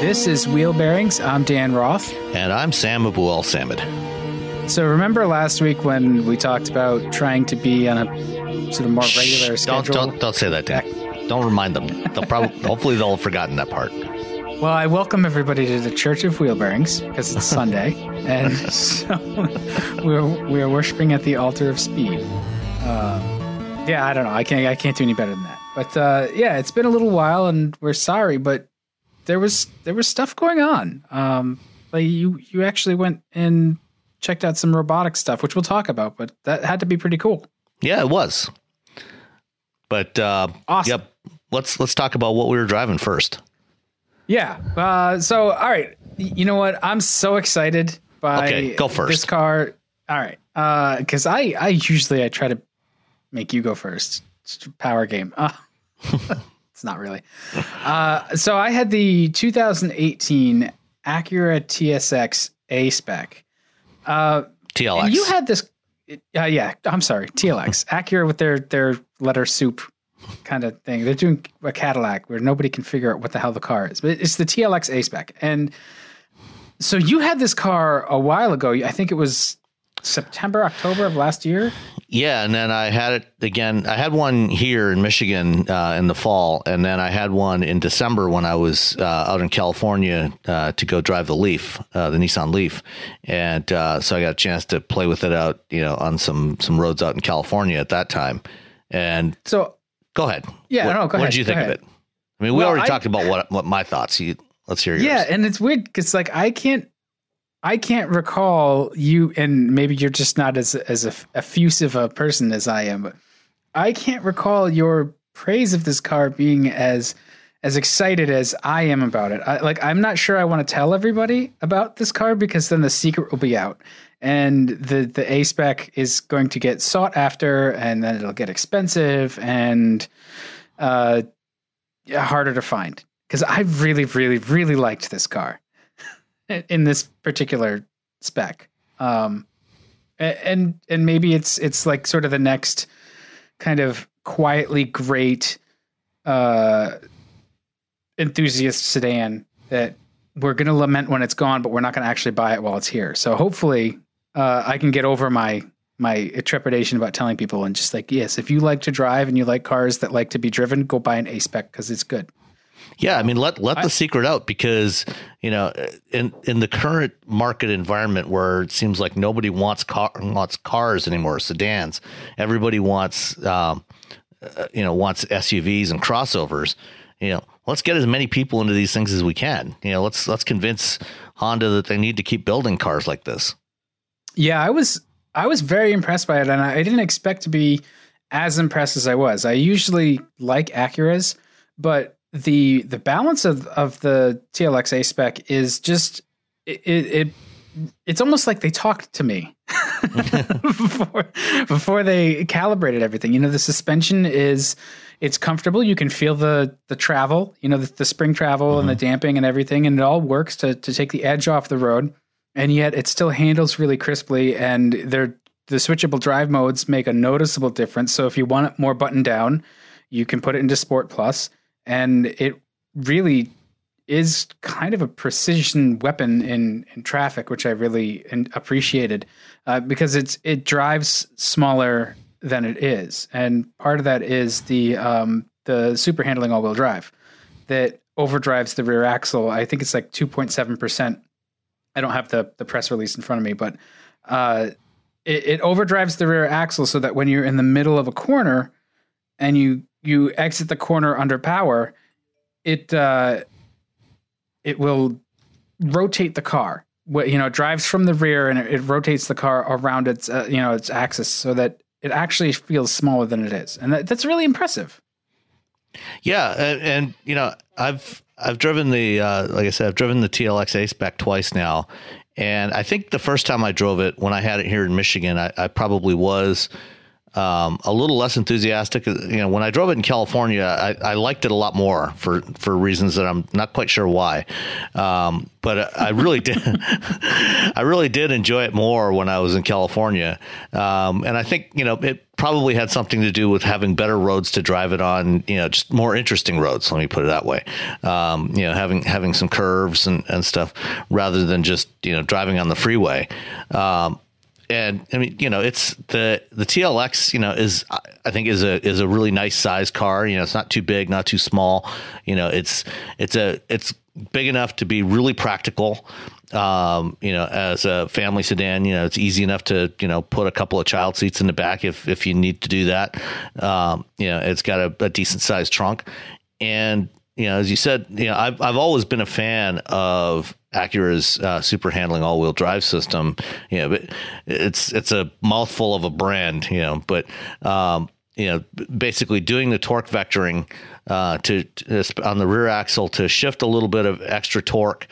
This is Wheel Bearings. I'm Dan Roth. And I'm Sam Abuelsamid. So remember last week when we talked about trying to be on a sort of more regular Shh, don't, schedule? don't don't say that, Dan. Don't remind them. They'll probably hopefully they'll have forgotten that part. Well, I welcome everybody to the Church of Wheel Bearings because it's Sunday, and so we're we're worshiping at the altar of speed. Um, yeah, I don't know. I can't I can't do any better than that. But uh, yeah, it's been a little while, and we're sorry, but there was there was stuff going on. Um, like you you actually went and checked out some robotic stuff, which we'll talk about. But that had to be pretty cool. Yeah, it was. But uh, Awesome. Yep. Let's let's talk about what we were driving first. Yeah. Uh, so, all right. You know what? I'm so excited by Okay, go first. this car. All right. Because I, I usually I try to make you go first. It's a power game. Uh, it's not really. Uh, so I had the 2018 Acura TSX A spec. Uh, TLX. you had this. Uh, yeah, I'm sorry, TLX Acura with their their letter soup kind of thing. They're doing a Cadillac where nobody can figure out what the hell the car is, but it's the TLX A spec. And so you had this car a while ago. I think it was September, October of last year. Yeah, and then I had it again. I had one here in Michigan uh, in the fall, and then I had one in December when I was uh, out in California uh, to go drive the Leaf, uh, the Nissan Leaf, and uh, so I got a chance to play with it out, you know, on some some roads out in California at that time. And So go ahead. Yeah, what, no, go What ahead, did you think ahead. of it? I mean, we Well, already I- talked about what what my thoughts. You, let's hear yours. Yeah, and it's weird because like I can't, I can't recall you, and maybe you're just not as as effusive a person as I am, but I can't recall your praise of this car being as as excited as I am about it. I, like I'm not sure I want to tell everybody about this car because then the secret will be out. And the the A spec is going to get sought after, and then it'll get expensive and uh, harder to find because I really, really, really liked this car in this particular spec. Um, and and maybe it's it's like sort of the next kind of quietly great uh, enthusiast sedan that we're going to lament when it's gone, but we're not going to actually buy it while it's here. So hopefully, uh, I can get over my my trepidation about telling people and just like yes, if you like to drive and you like cars that like to be driven, go buy an A spec because it's good. Yeah, I mean, let let the secret out because you know, in in the current market environment where it seems like nobody wants car wants cars anymore, sedans. Everybody wants, um, uh, you know, wants SUVs and crossovers. You know, let's get as many people into these things as we can. You know, let's let's convince Honda that they need to keep building cars like this. Yeah, I was I was very impressed by it, and I didn't expect to be as impressed as I was. I usually like Acuras, but the the balance of of the TLX A spec is just it, it, it it's almost like they talked to me before before they calibrated everything. You know, the suspension is it's comfortable. You can feel the the travel, you know, the, the spring travel and the mm-hmm. damping and everything, and it all works to to take the edge off the road. And yet, it still handles really crisply, and they're the switchable drive modes make a noticeable difference. So if you want it more buttoned down, you can put it into Sport Plus, and it really is kind of a precision weapon in in traffic, which I really appreciated uh, because it's it drives smaller than it is, and part of that is the um, the super handling all wheel drive that overdrives the rear axle. I think it's like 2.7 percent. I don't have the the press release in front of me, but uh, it, it overdrives the rear axle so that when you're in the middle of a corner and you you exit the corner under power, it uh, it will rotate the car. What you know, drives from the rear and it, it rotates the car around its uh, you know its axis so that it actually feels smaller than it is, and that, that's really impressive. Yeah, and, and, you know, I've I've driven the uh, like I said, I've driven the TLX A spec twice now, and I think the first time I drove it when I had it here in Michigan, I, I probably was um, a little less enthusiastic. You know, when I drove it in California, I, I, liked it a lot more for for reasons that I'm not quite sure why. Um, but I really did, I really did enjoy it more when I was in California, um, and I think you know it probably had something to do with having better roads to drive it on. You know, just more interesting roads. Let me put it that way. Um, you know, having having some curves and, and stuff rather than just you know driving on the freeway. And I mean, you know, it's the the TLX. You know, is I think is a is a really nice size car. You know, it's not too big, not too small. You know, it's it's a it's big enough to be really practical. Um, you know, as a family sedan, you know, it's easy enough to, you know, put a couple of child seats in the back if, if you need to do that. Um, you know, it's got a, a decent sized trunk. And, you know, as you said, you know, I've, I've always been a fan of Acura's uh, super handling all wheel drive system. You know, but it's it's a mouthful of a brand. You know, but um, you know, basically doing the torque vectoring uh, to, to, on the rear axle to shift a little bit of extra torque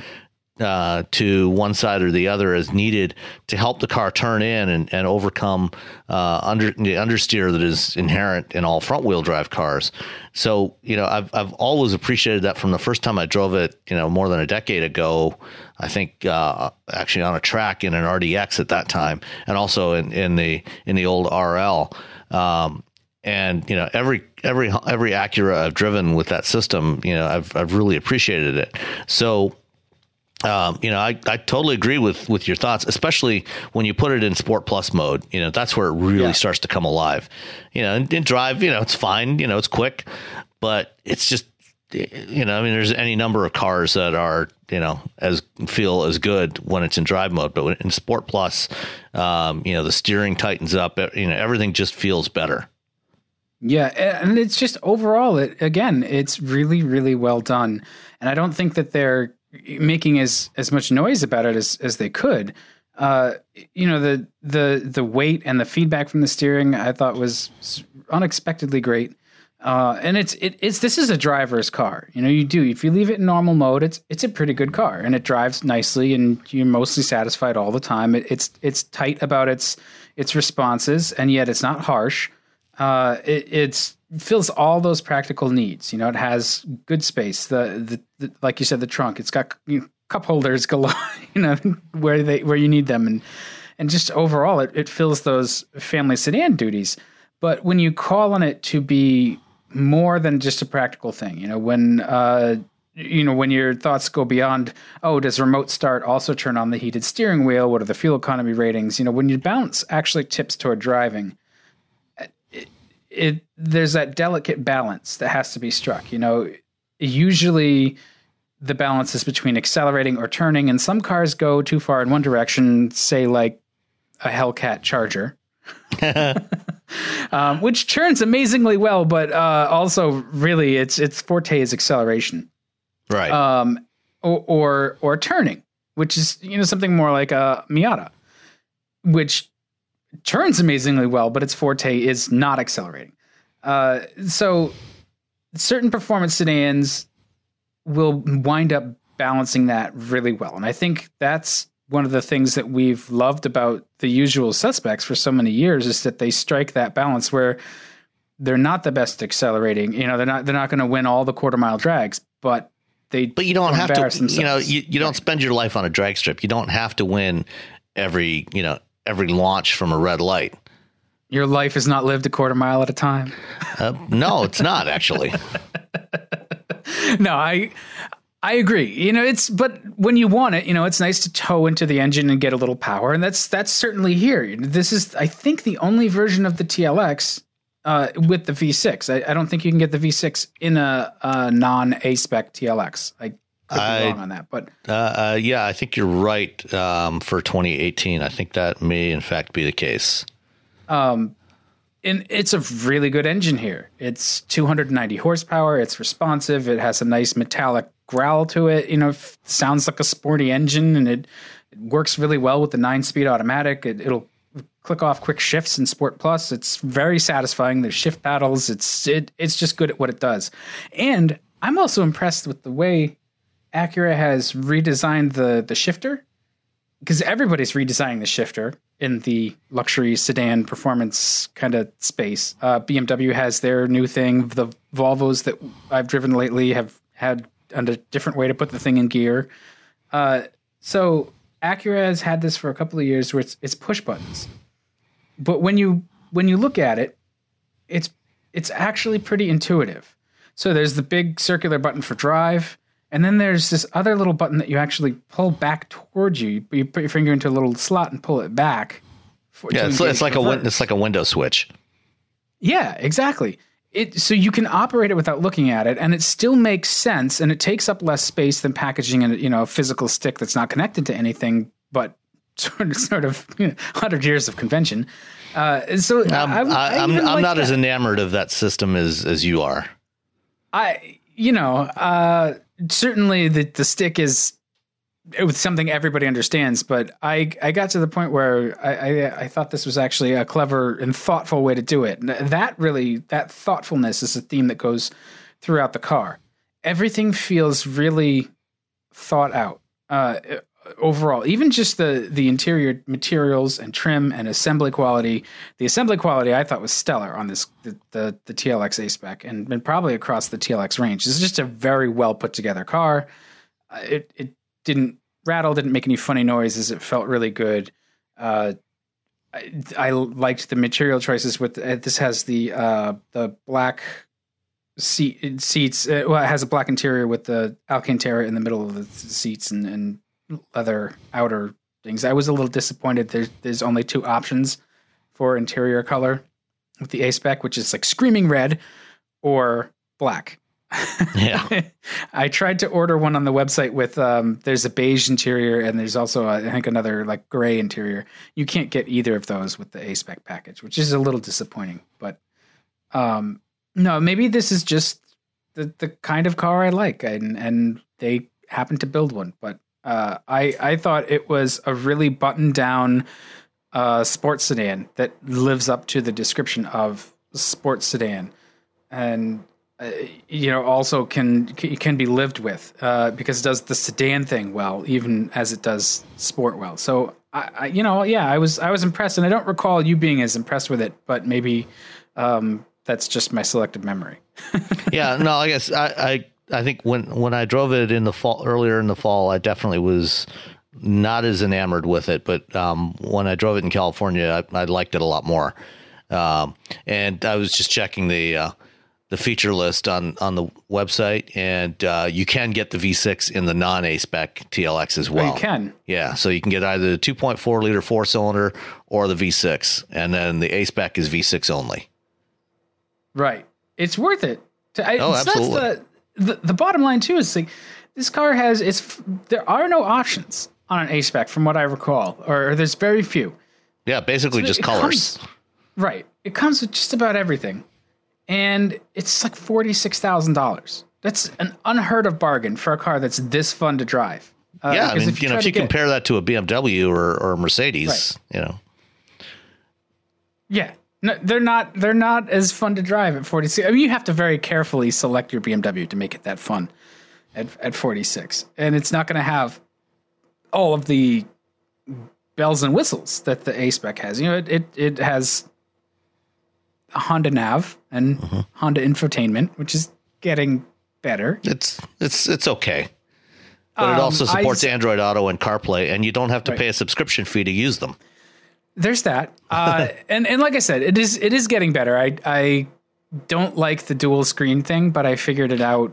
uh, to one side or the other as needed to help the car turn in and, and overcome uh, under the understeer that is inherent in all front wheel drive cars. So you know I've I've always appreciated that from the first time I drove it. You know more than a decade ago. I think uh, actually on a track in an RDX at that time, and also in, in the in the old RL. Um, and you know every every every Acura I've driven with that system, you know I've I've really appreciated it. So um, you know, I, I totally agree with, with your thoughts, especially when you put it in Sport Plus mode. You know, that's where it really yeah. starts to come alive. You know, and, and, drive, you know, it's fine. You know, it's quick, but it's just, you know, I mean, there's any number of cars that are, you know, as feel as good when it's in drive mode, but in Sport Plus, um, you know, the steering tightens up. You know, everything just feels better. Yeah, and it's just overall, it again, it's really, really well done. And I don't think that they're making as as much noise about it as as they could. Uh, you know the the the weight and the feedback from the steering I thought was unexpectedly great. Uh, and it's it, it's this is a driver's car. You know, you do if you leave it in normal mode, it's it's a pretty good car and it drives nicely and you're mostly satisfied all the time. It, it's it's tight about its its responses and yet it's not harsh. Uh, it, fills all those practical needs. You know, it has good space. The, the, the like you said, the trunk. It's got you know, cup holders galore. You know, where they where you need them, and and just overall, it, it fills those family sedan duties. But when you call on it to be more than just a practical thing, you know, when uh, you know when your thoughts go beyond, oh, does remote start also turn on the heated steering wheel? What are the fuel economy ratings? You know, when your balance actually tips toward driving it there's that delicate balance that has to be struck. You know, usually the balance is between accelerating or turning, and some cars go too far in one direction, say like a Hellcat Charger. um, which turns amazingly well, but uh, also really its its forte is acceleration, right? Um, or, or or turning, which is you know something more like a Miata, which turns amazingly well, but its forte is not accelerating. Uh, so certain performance sedans will wind up balancing that really well. And I think that's one of the things that we've loved about the usual suspects for so many years is that they strike that balance where they're not the best accelerating. You know, they're not they're not going to win all the quarter mile drags, but they But you don't have to themselves. you know, you, you don't spend your life on a drag strip. You don't have to win every, you know, every launch from a red light. Your life is not lived a quarter mile at a time. Uh, no, it's not actually. no, I I agree. You know, it's but when you want it, you know, it's nice to tow into the engine and get a little power, and that's that's certainly here. This is, I think, the only version of the TLX uh, with the V6. I, I, don't think you can get the V6 in a, a non A spec TLX. I could be wrong on that, but uh, uh, yeah, I think you're right um, for 2018. I think that may in fact be the case. Um, and it's a really good engine here. It's 290 horsepower. It's responsive. It has a nice metallic growl to it. You know, sounds like a sporty engine, and it, it works really well with the nine-speed automatic. It, it'll click off quick shifts in Sport Plus. It's very satisfying. There's shift paddles. It's it, it's just good at what it does. And I'm also impressed with the way Acura has redesigned the the shifter because everybody's redesigning the shifter in the luxury sedan performance kind of space. Uh, BMW has their new thing. The Volvos that I've driven lately have had a different way to put the thing in gear. Uh, so Acura has had this for a couple of years where it's, it's push buttons, but when you when you look at it, it's it's actually pretty intuitive. So there's the big circular button for drive. And then there's this other little button that you actually pull back towards you. You put your finger into a little slot and pull it back. yeah, it's, it's like a it's like a window switch. Yeah, exactly. It so you can operate it without looking at it, and it still makes sense, and it takes up less space than packaging a you know a physical stick that's not connected to anything, but sort of sort of you know, hundred years of convention. Uh, so I'm, I, I, I'm, I'm like not that. as enamored of that system as as you are. I you know. Uh, certainly the the stick is with something everybody understands, but I I got to the point where I, I, I thought this was actually a clever and thoughtful way to do it. That really that thoughtfulness is a theme that goes throughout the car. Everything feels really thought out. Uh, overall, even just the the interior materials and trim and assembly quality. The assembly quality I thought was stellar on this the the, the TLX A spec and, and probably across the TLX range. It's just a very well put together car. Uh, it it didn't rattle, didn't make any funny noises. It felt really good. Uh, I, I, liked the material choices. With uh, this has the uh, the black seat seats. Uh, well, it has a black interior with the Alcantara in the middle of the seats and, and leather outer things. I was a little disappointed. There's there's only two options for interior color with the A spec, which is like screaming red or black. Yeah. I tried to order one on the website with um there's a beige interior and there's also a, I think another like gray interior. You can't get either of those with the A spec package, which is a little disappointing. But um no, maybe this is just the the kind of car I like and and they happen to build one, but uh, I I thought it was a really buttoned down uh, sports sedan that lives up to the description of sports sedan, and uh, you know also can can be lived with uh, because it does the sedan thing well, even as it does sport well. So I, I, you know yeah I was I was impressed, and I don't recall you being as impressed with it, but maybe um, that's just my selective memory. yeah, no, I guess I, I I think when when I drove it in the fall earlier in the fall, I definitely was not as enamored with it. But um, when I drove it in California, I, I liked it a lot more. Um, and I was just checking the uh, the feature list on on the website, and uh, you can get the V6 in the non A spec TLX as well. Oh, you can, yeah. So you can get either the 2.4 liter four cylinder or the V6, and then the A spec is V6 only. Right. It's worth it. To, I, oh, absolutely. The, the, the bottom line too is like this car has it's there are no options on an A spec from what I recall, or, or there's very few. Yeah, basically so just colors. Comes, right. It comes with just about everything, and it's like forty six thousand dollars. That's an unheard of bargain for a car that's this fun to drive. Uh, yeah, I mean, you, you know, if you compare that to a BMW or, or a Mercedes, right. you know. Yeah, no, they're not. They're not as fun to drive at 46. I mean, you have to very carefully select your BMW to make it that fun at at 46, and it's not going to have all of the bells and whistles that the A spec has. You know, it it, it has Honda Nav and mm-hmm. Honda Infotainment, which is getting better. It's it's it's okay. But um, it also supports I, Android Auto and CarPlay, and you don't have to right. pay a subscription fee to use them there's that. Uh, and and like I said, it is it is getting better. I I don't like the dual screen thing, but I figured it out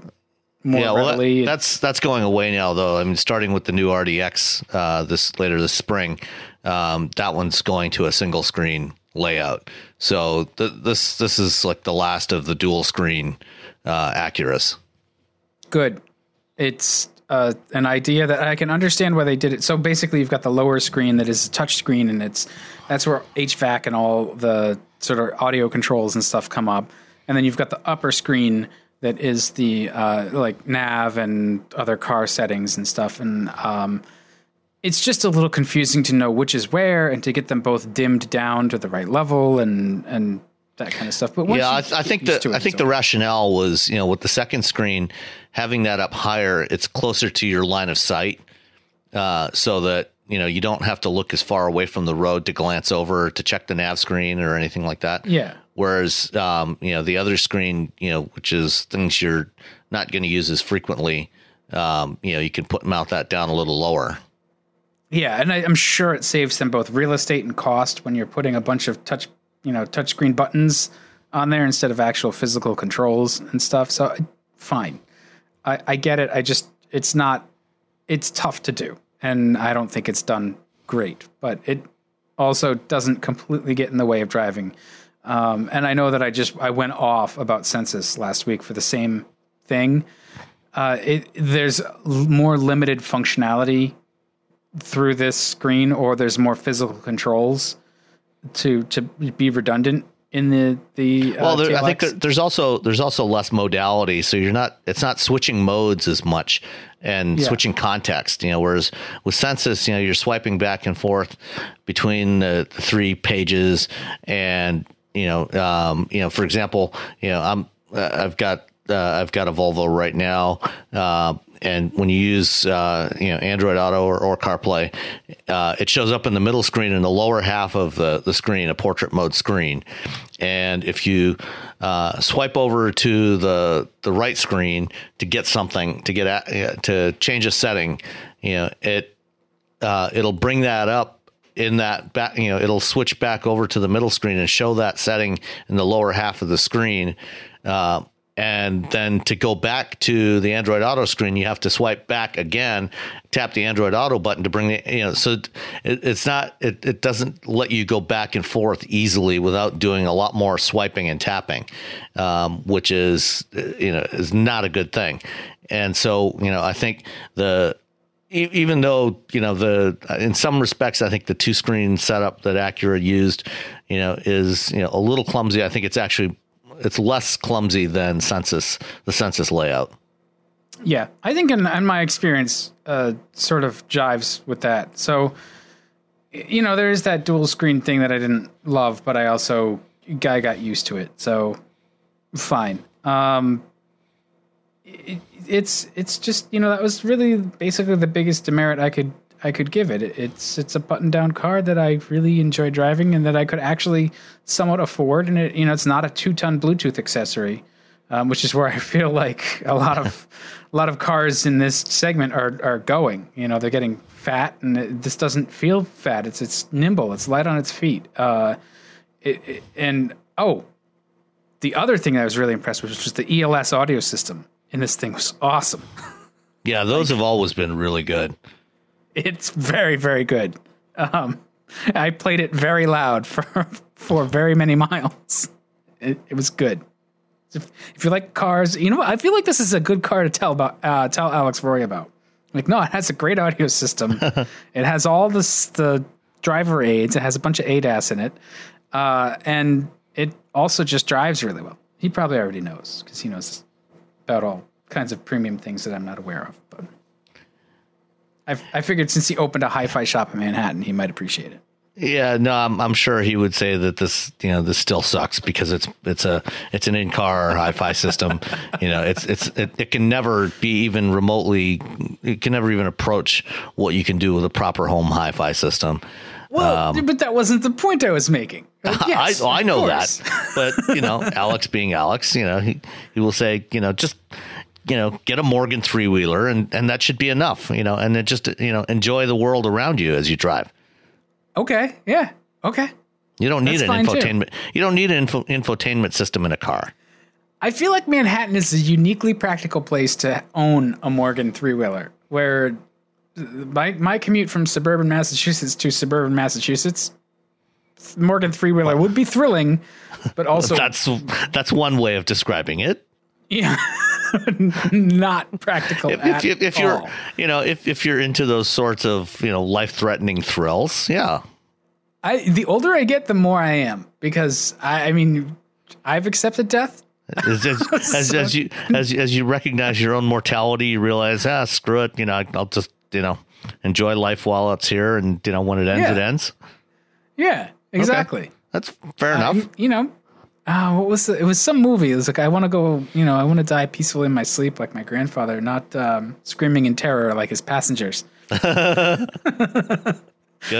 more yeah, well, that, that's that's going away now, though. I mean, starting with the new RDX uh, this later this spring, um, that one's going to a single screen layout. So th- this this is like the last of the dual screen uh, Acuras. Good. It's uh, an idea that I can understand why they did it. So basically, you've got the lower screen that is a touch screen, and it's that's where HVAC and all the sort of audio controls and stuff come up. And then you've got the upper screen that is the uh, like nav and other car settings and stuff. And um, it's just a little confusing to know which is where and to get them both dimmed down to the right level and and that kind of stuff. But yeah, I, I, think the I think the rationale was you know with the second screen having that up higher, it's closer to your line of sight, uh, so that you know you don't have to look as far away from the road to glance over to check the nav screen or anything like that. Yeah. Whereas um, you know the other screen, you know, which is things you're not going to use as frequently, um, you know, you can put mount that down a little lower. Yeah, and I, I'm sure it saves them both real estate and cost when you're putting a bunch of touch you know touchscreen buttons on there instead of actual physical controls and stuff. So fine, I, I get it. I just it's not it's tough to do, and I don't think it's done great. But it also doesn't completely get in the way of driving. Um, and I know that I just I went off about Sensus last week for the same thing. Uh, it, there's more limited functionality through this screen, or there's more physical controls to to be redundant in the the uh, well there, i think there, there's also there's also less modality so you're not it's not switching modes as much and yeah. switching context you know whereas with Sensus you know you're swiping back and forth between the, the three pages and you know um, you know for example you know i'm uh, i've got uh, I've got a Volvo right now, uh, and when you use uh, you know Android Auto or, or CarPlay, uh, it shows up in the middle screen in the lower half of the, the screen, a portrait mode screen. And if you uh, swipe over to the the right screen to get something to get at, to change a setting, you know it uh, it'll bring that up in that back you know it'll switch back over to the middle screen and show that setting in the lower half of the screen uh, and then to go back to the Android Auto screen, you have to swipe back again, tap the Android Auto button to bring the you know. So it, it's not it, it doesn't let you go back and forth easily without doing a lot more swiping and tapping, um, which is you know is not a good thing. And so you know I think the even though you know the in some respects I think the two screen setup that Acura used you know is you know a little clumsy. I think it's actually it's less clumsy than Sensus the Sensus layout. Yeah, I think in, in my experience, uh, sort of jives with that. So, you know, there is that dual screen thing that I didn't love, but I also guy got used to it. So, fine. Um, it, it's it's just you know that was really basically the biggest demerit I could I could give it. It's it's a button down car that I really enjoy driving and that I could actually somewhat afford. And it you know it's not a two ton Bluetooth accessory, um, which is where I feel like a lot of a lot of cars in this segment are are going. You know they're getting fat, and it, this doesn't feel fat. It's it's nimble. It's light on its feet. Uh, it, it, and oh, the other thing I was really impressed with was just the ELS audio system in this thing was awesome. Yeah, those like, have always been really good. It's very, very good. Um, I played it very loud for for very many miles. It, it was good. If, if, you like cars, you know, what I feel like this is a good car to tell about. Uh, tell Alex Roy about. Like, no, it has a great audio system. it has all this the driver aids. It has a bunch of ADAS in it, uh, and it also just drives really well. He probably already knows because he knows about all kinds of premium things that I'm not aware of. But I, I figured since he opened a hi-fi shop in Manhattan, he might appreciate it. Yeah, no, I'm, I'm sure he would say that this, you know, this still sucks because it's it's a it's an in-car hi-fi system. you know, it's it's it, it can never be even remotely, it can never even approach what you can do with a proper home hi-fi system. Well, um, but that wasn't the point I was making. Yes, I, I know course. that, but you know, Alex being Alex, you know, he he will say, you know, just you know, get a Morgan three wheeler and, and that should be enough, you know, and then just, you know, enjoy the world around you as you drive. Okay. Yeah. Okay. You don't need That's an infotainment. Too. You don't need an info, infotainment system in a car. I feel like Manhattan is a uniquely practical place to own a Morgan three wheeler where my, my commute from suburban Massachusetts to suburban Massachusetts Morgan three wheeler would be thrilling, but also that's that's one way of describing it. Yeah, not practical. If, if, if, you're, you know, if if you're into those sorts of you know life threatening thrills, yeah. I the older I get, the more I am because I, I mean, I've accepted death. As, as, as, as, you as as you recognize your own mortality, you realize, ah, screw it. You know, I'll just you know enjoy life while it's here, and you know when it ends, yeah. it ends. Yeah, exactly. Okay. That's fair enough. Uh, you know, uh, what was the, it? Was some movie? It was like I want to go. You know, I want to die peacefully in my sleep, like my grandfather, not um, screaming in terror like his passengers. Good.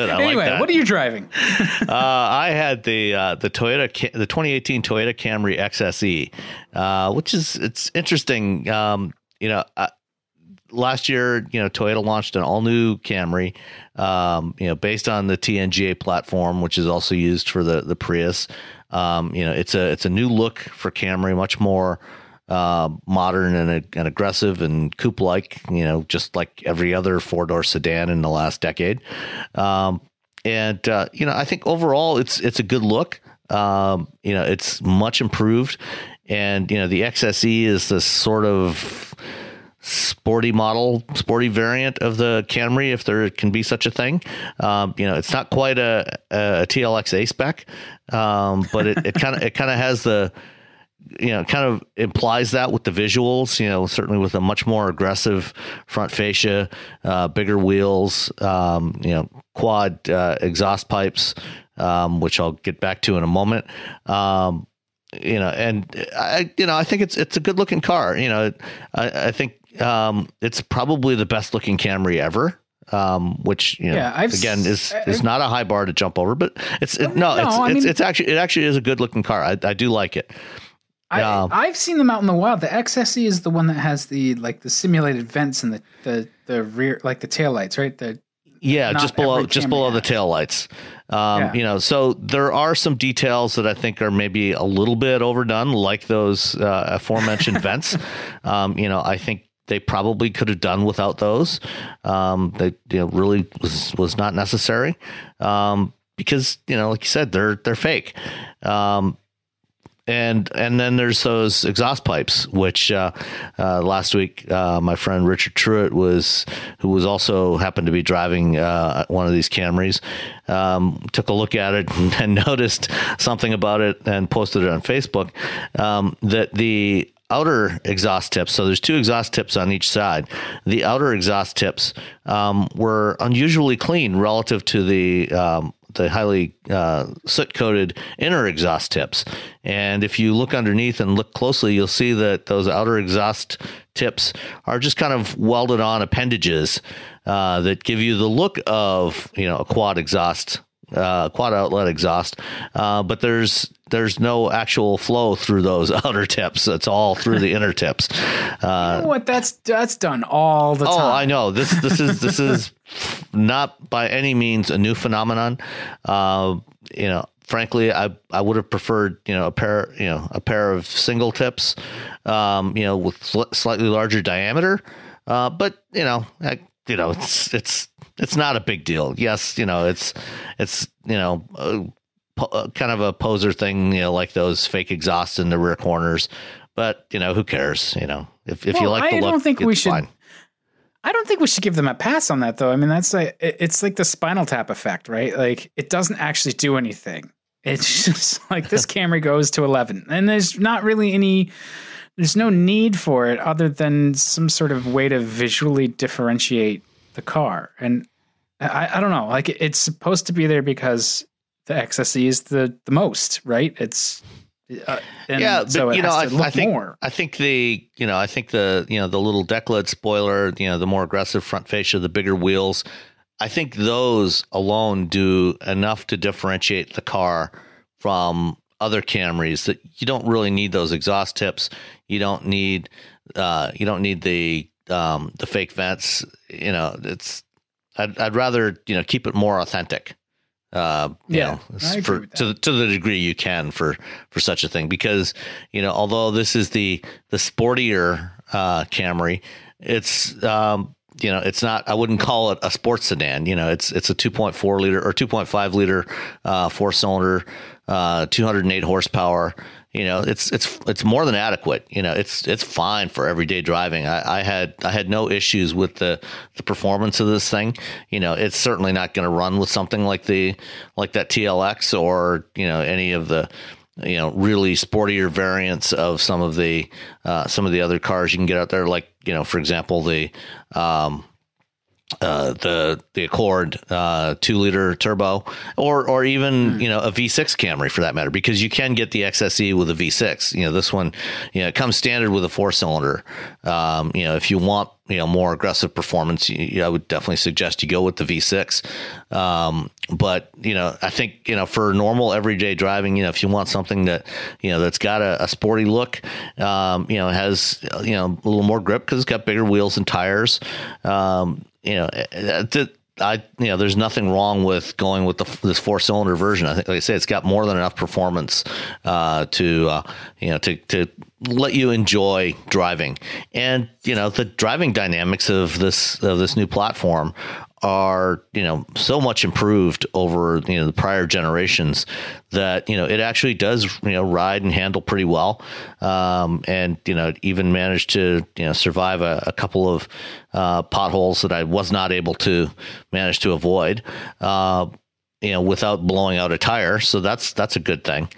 I anyway, like what are you driving? uh, I had the uh, the Toyota the 2018 Toyota Camry XSE, uh, which is it's interesting. Um, you know, uh, last year, you know, Toyota launched an all new Camry, um, you know, based on the TNGA platform, which is also used for the the Prius. Um, you know, it's a it's a new look for Camry, much more uh, modern and, and, aggressive and coupe like. You know, just like every other four door sedan in the last decade. Um, and uh, you know, I think overall it's it's a good look. Um, you know, it's much improved, and you know, the XSE is this sort of sporty model, sporty variant of the Camry, if there can be such a thing. Um, you know, it's not quite a, a TLX A spec, um, but it kind of it kind of has the you know kind of implies that with the visuals. You know, certainly with a much more aggressive front fascia, uh, bigger wheels, um, you know, quad uh, exhaust pipes, um, which I'll get back to in a moment um, you know, and I, you know, I think it's it's a good looking car. You know, I, I think um, it's probably the best looking Camry ever. Um, which you know, yeah, I've, again is is not a high bar to jump over, but it's it, no, no, it's it's, mean, it's actually it actually is a good looking car. I, I do like it. I, um, I've seen them out in the wild. The XSE is the one that has the like the simulated vents and the the the rear like the tail lights, right? The yeah, just below just below the tail lights. Um, yeah. You know, so there are some details that I think are maybe a little bit overdone, like those uh, aforementioned vents. Um, you know, I think they probably could have done without those. Um, they you know, really was was not necessary um, because you know, like you said, they're they're fake. Um, and and then there's those exhaust pipes, which uh, uh, last week uh, my friend Richard Truett was, who was also happened to be driving uh, one of these Camrys, um, took a look at it and noticed something about it and posted it on Facebook um, that the outer exhaust tips. So there's two exhaust tips on each side. The outer exhaust tips um, were unusually clean relative to the um, the highly uh, soot coated inner exhaust tips. And if you look underneath and look closely, you'll see that those outer exhaust tips are just kind of welded on appendages uh, that give you the look of you know a quad exhaust uh, quad outlet exhaust, uh, but there's there's no actual flow through those outer tips. It's all through the inner tips. Uh, you know what? That's that's done all the oh, time. Oh, I know. This this is this is not by any means a new phenomenon. Uh, you know, frankly, I I would have preferred you know a pair you know a pair of single tips, um, you know, with sl- slightly larger diameter. Uh, but you know, I, you know, it's it's it's not a big deal. Yes, you know, it's it's you know, uh, kind of a poser thing, you know, like those fake exhausts in the rear corners. But you know, who cares? You know, if if well, you like the I look, don't think we should. Fine. I don't think we should give them a pass on that, though. I mean, that's like it's like the Spinal Tap effect, right? Like it doesn't actually do anything. It's just like this Camry goes to eleven, and there's not really any there's no need for it other than some sort of way to visually differentiate the car. And I, I don't know, like it's supposed to be there because the XSE is the the most, right? It's uh, yeah, but so you know, I, I, think more. I think the you know I think the you know the little deck lid spoiler, you know, the more aggressive front fascia, the bigger wheels. I think those alone do enough to differentiate the car from other Camrys that you don't really need those exhaust tips. You don't need uh, you don't need the um, the fake vents. You know, it's I'd, I'd rather you know keep it more authentic. Uh, yeah, know, for to to the degree you can for for such a thing because you know although this is the the sportier uh, Camry, it's um, you know, it's not. I wouldn't call it a sports sedan. You know, it's it's a 2.4 liter or 2.5 liter uh, four cylinder, uh, 208 horsepower. You know, it's it's it's more than adequate. You know, it's it's fine for everyday driving. I, I had I had no issues with the the performance of this thing. You know, it's certainly not going to run with something like the like that TLX or you know any of the you know really sportier variants of some of the uh, some of the other cars you can get out there like you know for example the um, uh, the the Accord uh, two liter turbo, or or even hmm. you know a V6 Camry for that matter, because you can get the XSE with a V6. You know this one, you know, it comes standard with a four cylinder. Um, you know if you want you know more aggressive performance, you, I would definitely suggest you go with the V6. Um, but you know I think you know for normal everyday driving, you know if you want something that you know that's got a, a sporty look, um, you know has you know a little more grip because it's got bigger wheels and tires. Um, you know, eh, eh, I you know, there's nothing wrong with going with the, this four cylinder version. I think, like I say, it's got more than enough performance uh, to uh, you know to to let you enjoy driving. And you know, the driving dynamics of this of this new platform are you know so much improved over you know the prior generations that you know it actually does you know ride and handle pretty well um, and you know even managed to you know survive a, a couple of uh, potholes that I was not able to manage to avoid uh, you know without blowing out a tire. So that's that's a good thing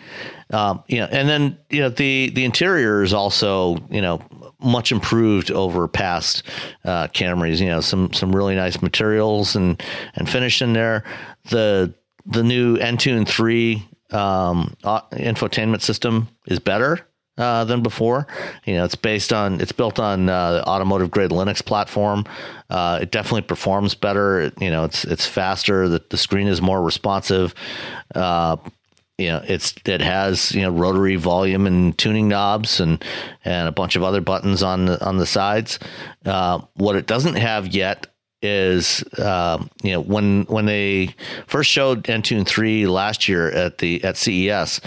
um, you know and then you know the the interior is also you know much improved over past uh, Camrys. You know, some some really nice materials and and finish in there. The the new Entune three um, infotainment system is better. Uh, than before, you know, it's based on it's built on uh, the automotive grade Linux platform. Uh, it definitely performs better. It, you know, it's it's faster. The, the screen is more responsive. Uh, you know it's it has you know rotary volume and tuning knobs and and a bunch of other buttons on the on the sides. Uh, what it doesn't have yet is uh, you know when when they first showed Entune three last year at the at CES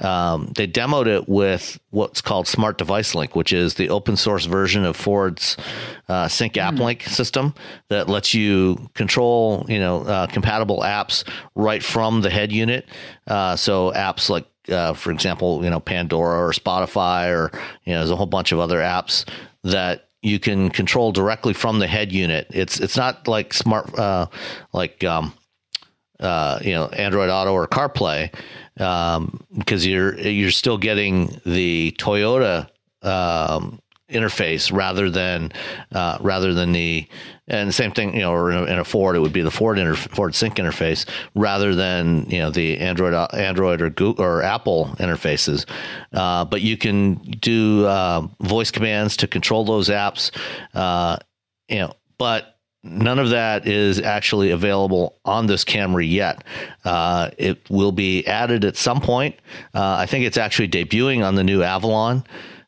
um, they demoed it with what's called Smart Device Link, which is the open source version of Ford's uh, Sync App mm. Link system that lets you control, you know, uh, compatible apps right from the head unit. Uh, so apps like, uh, for example, you know, Pandora or Spotify, or you know, there's a whole bunch of other apps that you can control directly from the head unit. It's it's not like smart, uh, like um, uh, you know, Android Auto or CarPlay um, because you're you're still getting the Toyota um, interface rather than uh, rather than the and same thing you know or in a, Ford it would be the Ford Ford Sync interface rather than you know the Android Android or Google or Apple interfaces. Uh, but you can do uh, voice commands to control those apps uh, you know but None of that is actually available on this Camry yet. Uh, it will be added at some point. Uh, I think it's actually debuting on the new Avalon.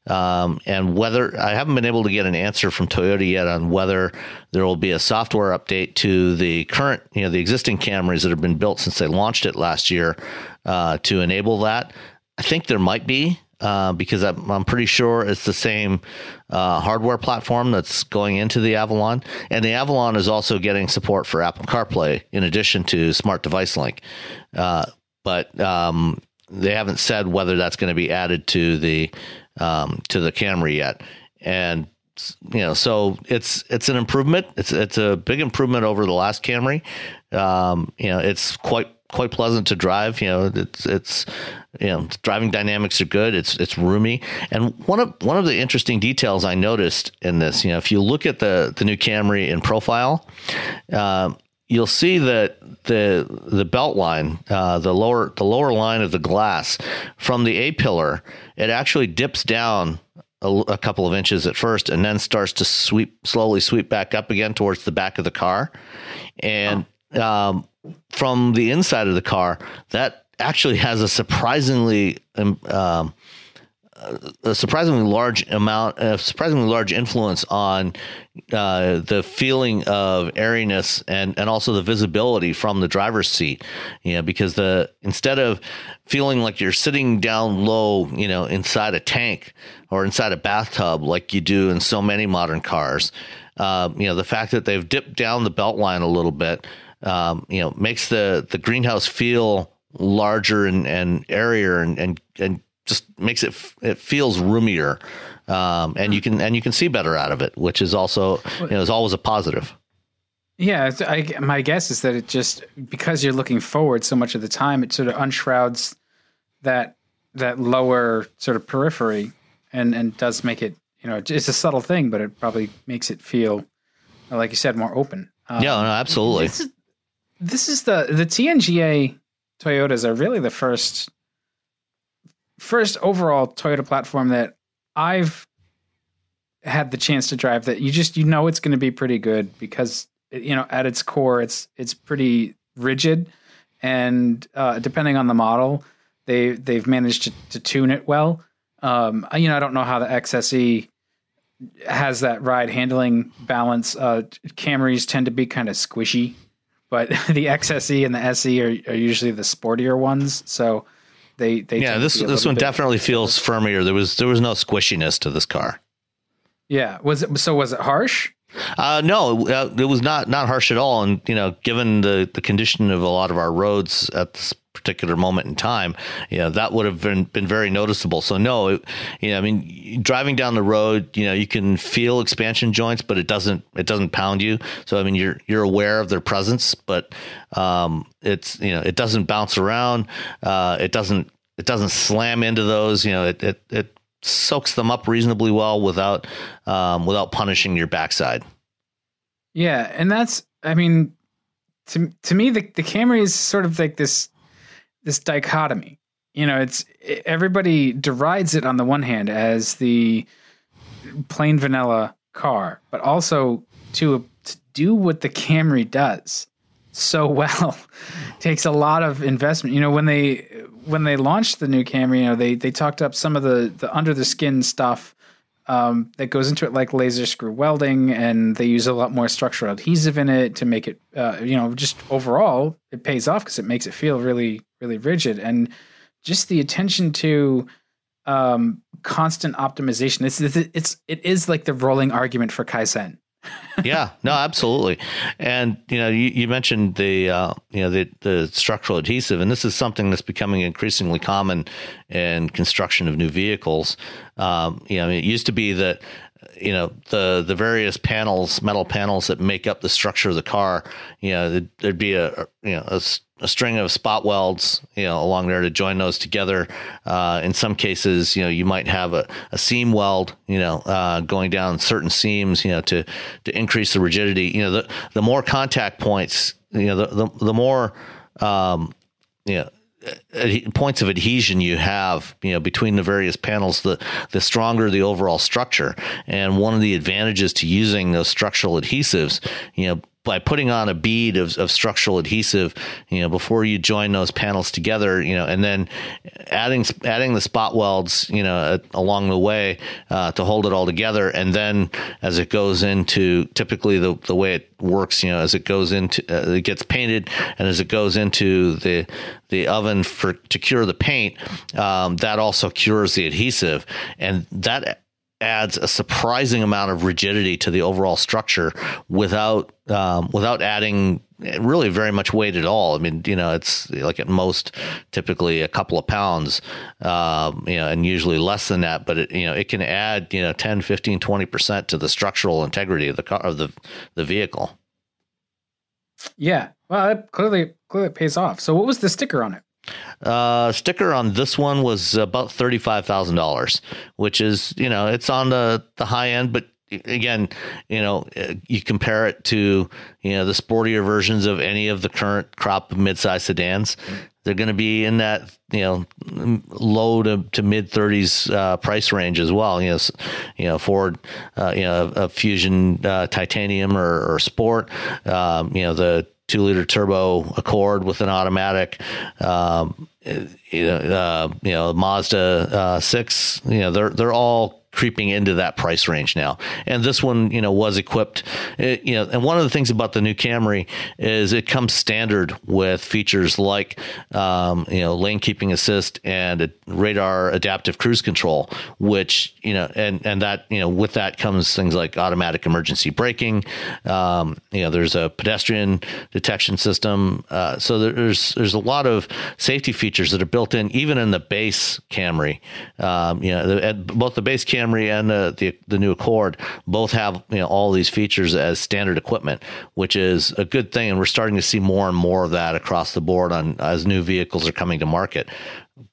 Um, and whether I haven't been able to get an answer from Toyota yet on whether there will be a software update to the current, you know, the existing Camrys that have been built since they launched it last year uh, to enable that. I think there might be uh, because I'm, I'm, pretty sure it's the same uh, hardware platform that's going into the Avalon. And the Avalon is also getting support for Apple CarPlay in addition to Smart Device Link. Uh, but um, they haven't said whether that's going to be added to the um, to the Camry yet. And you know, so it's it's an improvement. It's it's a big improvement over the last Camry. Um, you know, it's quite quite pleasant to drive. You know, it's it's you know driving dynamics are good. It's it's roomy. And one of one of the interesting details I noticed in this, you know, if you look at the the new Camry in profile. Uh, you'll see that the the belt line, uh, the lower the lower line of the glass from the A pillar, it actually dips down a, couple of inches at first, and then starts to sweep slowly sweep back up again towards the back of the car, and oh. Um, from the inside of the car, that actually has a surprisingly um, um a surprisingly large amount, a surprisingly large influence on uh, the feeling of airiness and and also the visibility from the driver's seat. You know, because the instead of feeling like you're sitting down low, you know, inside a tank or inside a bathtub like you do in so many modern cars, uh, you know, the fact that they've dipped down the belt line a little bit, um, you know, makes the the greenhouse feel larger and, and airier and, and, and just makes it, it feels roomier. Um, and you can, and you can see better out of it, which is also, you know, is always a positive. Yeah. I, my guess is that it just, because you're looking forward so much of the time, it sort of unshrouds that, that lower sort of periphery and, and does make it, you know, it's a subtle thing, but it probably makes it feel, like you said, more open. Um, yeah, no, absolutely. This is, this is the, the TNGA Toyotas are really the first first overall Toyota platform that I've had the chance to drive that you just you know it's going to be pretty good because you know at its core it's it's pretty rigid and uh, depending on the model they they've managed to, to tune it well. Um, you know I don't know how the XSE has that ride handling balance. Uh, Camrys tend to be kind of squishy but the XSE and the SE are, are usually the sportier ones. So they they yeah this this one definitely feels firmer. There was there was no squishiness to this car. Yeah, was it so? Was it harsh? Uh, no, uh, it was not not harsh at all. And you know, given the the condition of a lot of our roads at this particular moment in time, you know, that would have been, been very noticeable. So no, it, you know, I mean, driving down the road, you know, you can feel expansion joints, but it doesn't, it doesn't pound you. So, I mean, you're, you're aware of their presence, but, um, it's, you know, it doesn't bounce around. Uh, it doesn't, it doesn't slam into those, you know, it, it, it soaks them up reasonably well without, um, without punishing your backside. Yeah. And that's, I mean, to, to me, the, the Camry is sort of like this this dichotomy. You know, it's everybody derides it on the one hand as the plain vanilla car, but also to, to do what the Camry does so well takes a lot of investment. You know, when they when they launched the new Camry, you know, they they talked up some of the the under the skin stuff um, that goes into it, like laser screw welding, and they use a lot more structural adhesive in it to make it, uh, you know, just overall it pays off because it makes it feel really, really rigid, and just the attention to um, constant optimization. It's, it's it's it is like the rolling argument for Kaizen yeah, no, absolutely. And you know, you, you mentioned the uh, you know the the structural adhesive, and this is something that's becoming increasingly common in construction of new vehicles. Um, you know, it used to be that you know the the various panels, metal panels that make up the structure of the car. You know, there'd, be a you know a a string of spot welds, you know, along there to join those together. Uh, in some cases, you know, you might have a, a seam weld, you know, uh, going down certain seams, you know, to to increase the rigidity. You know, the the more contact points, you know, the the, the more, um, you know. Points of adhesion you have, you know, between the various panels, the the stronger the overall structure. And one of the advantages to using those structural adhesives, you know, by putting on a bead of, of structural adhesive, you know, before you join those panels together, you know, and then adding adding the spot welds, you know, along the way uh, to hold it all together, and then as it goes into typically the the way it works, you know, as it goes into uh, it gets painted, and as it goes into the the oven for to cure the paint, um, that also cures the adhesive, and that adds a surprising amount of rigidity to the overall structure without um, without adding really very much weight at all. I mean, you know, it's like at most typically a couple of pounds, um, you know, and usually less than that, but it, you know, it can add, you know, 10, 15, 20% to the structural integrity of the car, of the, the vehicle. Yeah. Well, it clearly, clearly pays off. So what was the sticker on it? Uh, sticker on this one was about thirty five thousand dollars, which is you know it's on the the high end, but again, you know, you compare it to you know the sportier versions of any of the current crop midsize sedans. They're going to be in that you know low to, to mid 30s uh, price range as well. You know, you know Ford, uh, you know a Fusion uh, Titanium or, or Sport. Um, you know the two liter turbo Accord with an automatic. Um, you know, uh, you know, Mazda uh, six. You know, they're they're all creeping into that price range now. And this one, you know, was equipped, it, you know, and one of the things about the new Camry is it comes standard with features like, um, you know, lane keeping assist and radar adaptive cruise control, which, you know, and, and that, you know, with that comes things like automatic emergency braking. Um, you know, there's a pedestrian detection system. Uh, so there's, there's a lot of safety features that are built in, even in the base Camry. Um, you know, the, both the base Camry Camry and the, the, the new Accord both have you know all these features as standard equipment, which is a good thing, and we're starting to see more and more of that across the board on as new vehicles are coming to market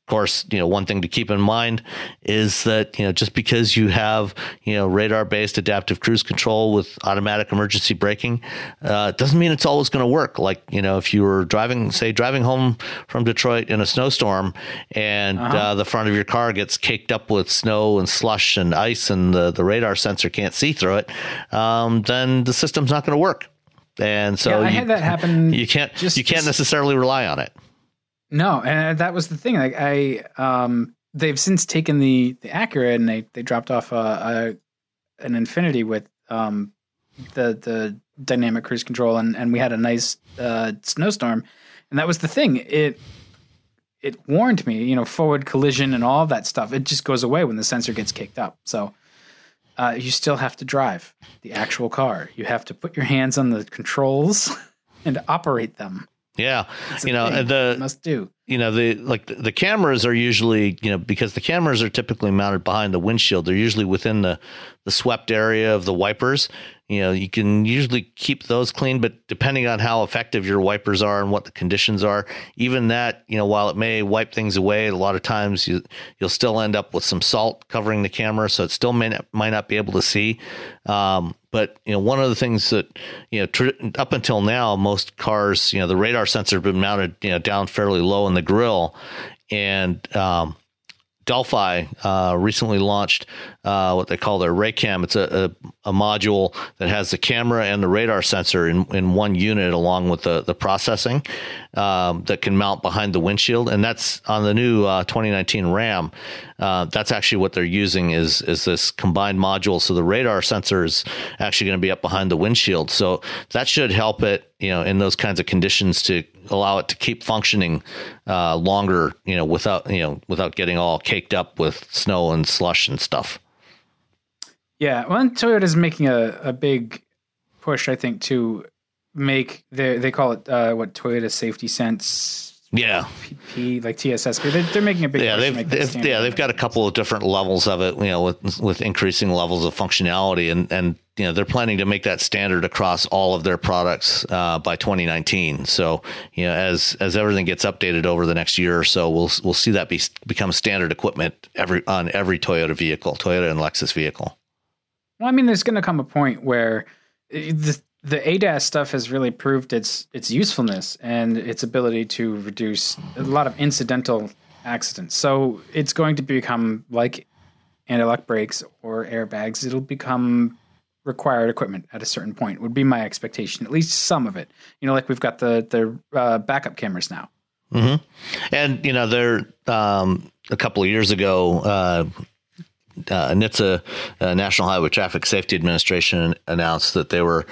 course, you know, one thing to keep in mind is that, you know, just because you have, you know, radar based adaptive cruise control with automatic emergency braking, uh, doesn't mean it's always going to work. Like, you know, if you were driving, say, driving home from Detroit in a snowstorm and uh-huh. uh, the front of your car gets caked up with snow and slush and ice and the, the radar sensor can't see through it, um, then the system's not going to work. And so yeah, I you, had that happen. You can't, just, you can't necessarily rely on it. No, and that was the thing. Like I, um, they've since taken the the Acura and they they dropped off a, a an Infiniti with um the the dynamic cruise control and and we had a nice uh, snowstorm, and that was the thing. It it warned me, you know, forward collision and all that stuff. It just goes away when the sensor gets kicked up. So. Uh, you still have to drive the actual car. You have to put your hands on the controls and operate them. Yeah, you know the must do. You know the like the, the, cameras are usually you know because the cameras are typically mounted behind the windshield. They're usually within the the swept area of the wipers. You know you can usually keep those clean, but depending on how effective your wipers are and what the conditions are, even that you know while it may wipe things away, a lot of times you you'll still end up with some salt covering the camera, so it still may not, might not be able to see. Um, but you know, one of the things that you know, tr- up until now, most cars, you know, the radar sensor has been mounted, you know, down fairly low in the grill, and um, Delphi uh, recently launched uh, what they call their RACam. It's a, a, a, module that has the camera and the radar sensor in, in one unit, along with the the processing um, that can mount behind the windshield. And that's on the new uh, 2019 Ram. Uh, that's actually what they're using is is this combined module. So the radar sensor is actually going to be up behind the windshield. So that should help it, you know, in those kinds of conditions to allow it to keep functioning uh, longer, you know, without you know without getting all caked up with snow and slush and stuff. Yeah, well, Toyota is making a, a big push, I think, to make they they call it uh, what Toyota Safety Sense. Yeah, PP like TSSP. They're, they're making a big yeah. They've, they've yeah they've got a couple of different levels of it. You know, with with increasing levels of functionality, and and you know they're planning to make that standard across all of their products uh, by 2019. So you know, as as everything gets updated over the next year or so, we'll we'll see that be become standard equipment every on every Toyota vehicle, Toyota and Lexus vehicle. Well, I mean, there's going to come a point where the the ADAS stuff has really proved its its usefulness and its ability to reduce a lot of incidental accidents. So it's going to become like anti-lock brakes or airbags. It'll become required equipment at a certain point. Would be my expectation. At least some of it. You know, like we've got the the uh, backup cameras now. Mm-hmm. And you know, there um, a couple of years ago. Uh, uh, NHTSA, uh, National Highway Traffic Safety Administration, announced that they were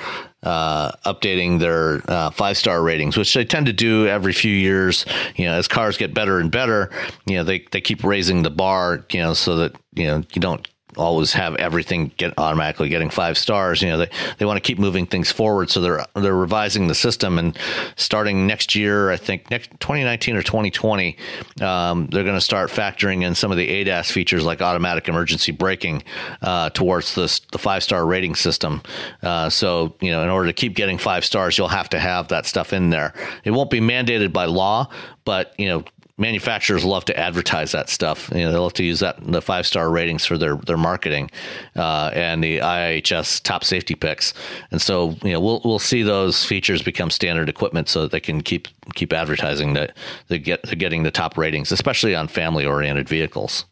uh, updating their uh, five star ratings, which they tend to do every few years. You know, as cars get better and better, you know, they, they keep raising the bar, you know, so that, you know, you don't always have everything get automatically getting five stars. You know, they, they want to keep moving things forward. So they're, they're revising the system and starting next year, I think next 2019 or 2020, um, they're going to start factoring in some of the ADAS features like automatic emergency braking, uh, towards this, the five star rating system. Uh, so, you know, in order to keep getting five stars, you'll have to have that stuff in there. It won't be mandated by law, but, you know, manufacturers love to advertise that stuff. You know, they love to use that the five star ratings for their their marketing uh, and the IHS top safety picks. And so, you know, we'll we'll see those features become standard equipment so that they can keep keep advertising that they get they're getting the top ratings, especially on family oriented vehicles.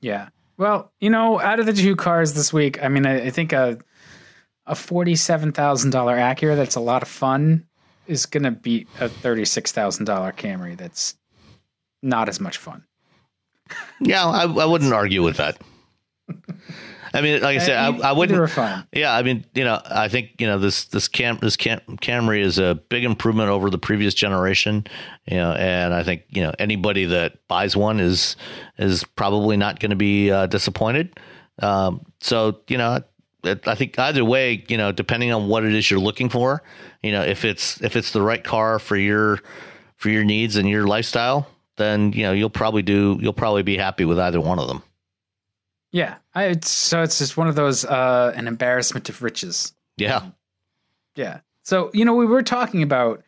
Yeah. Well, you know, out of the two cars this week, I mean, I, I think a a forty seven thousand dollar Acura that's a lot of fun is going to beat a $36,000 Camry that's not as much fun. Yeah, I, I wouldn't argue with that. I mean, like I said, I, I wouldn't. Yeah, I mean, you know, I think you know this this cam this cam, Camry is a big improvement over the previous generation. You know, and I think you know anybody that buys one is is probably not going to be uh, disappointed. Um, so you know, I think either way, you know, depending on what it is you're looking for, you know, if it's if it's the right car for your for your needs and your lifestyle, then you know you'll probably do you'll probably be happy with either one of them. Yeah, I, it's, so it's just one of those uh, an embarrassment of riches. Yeah, yeah. So you know we were talking about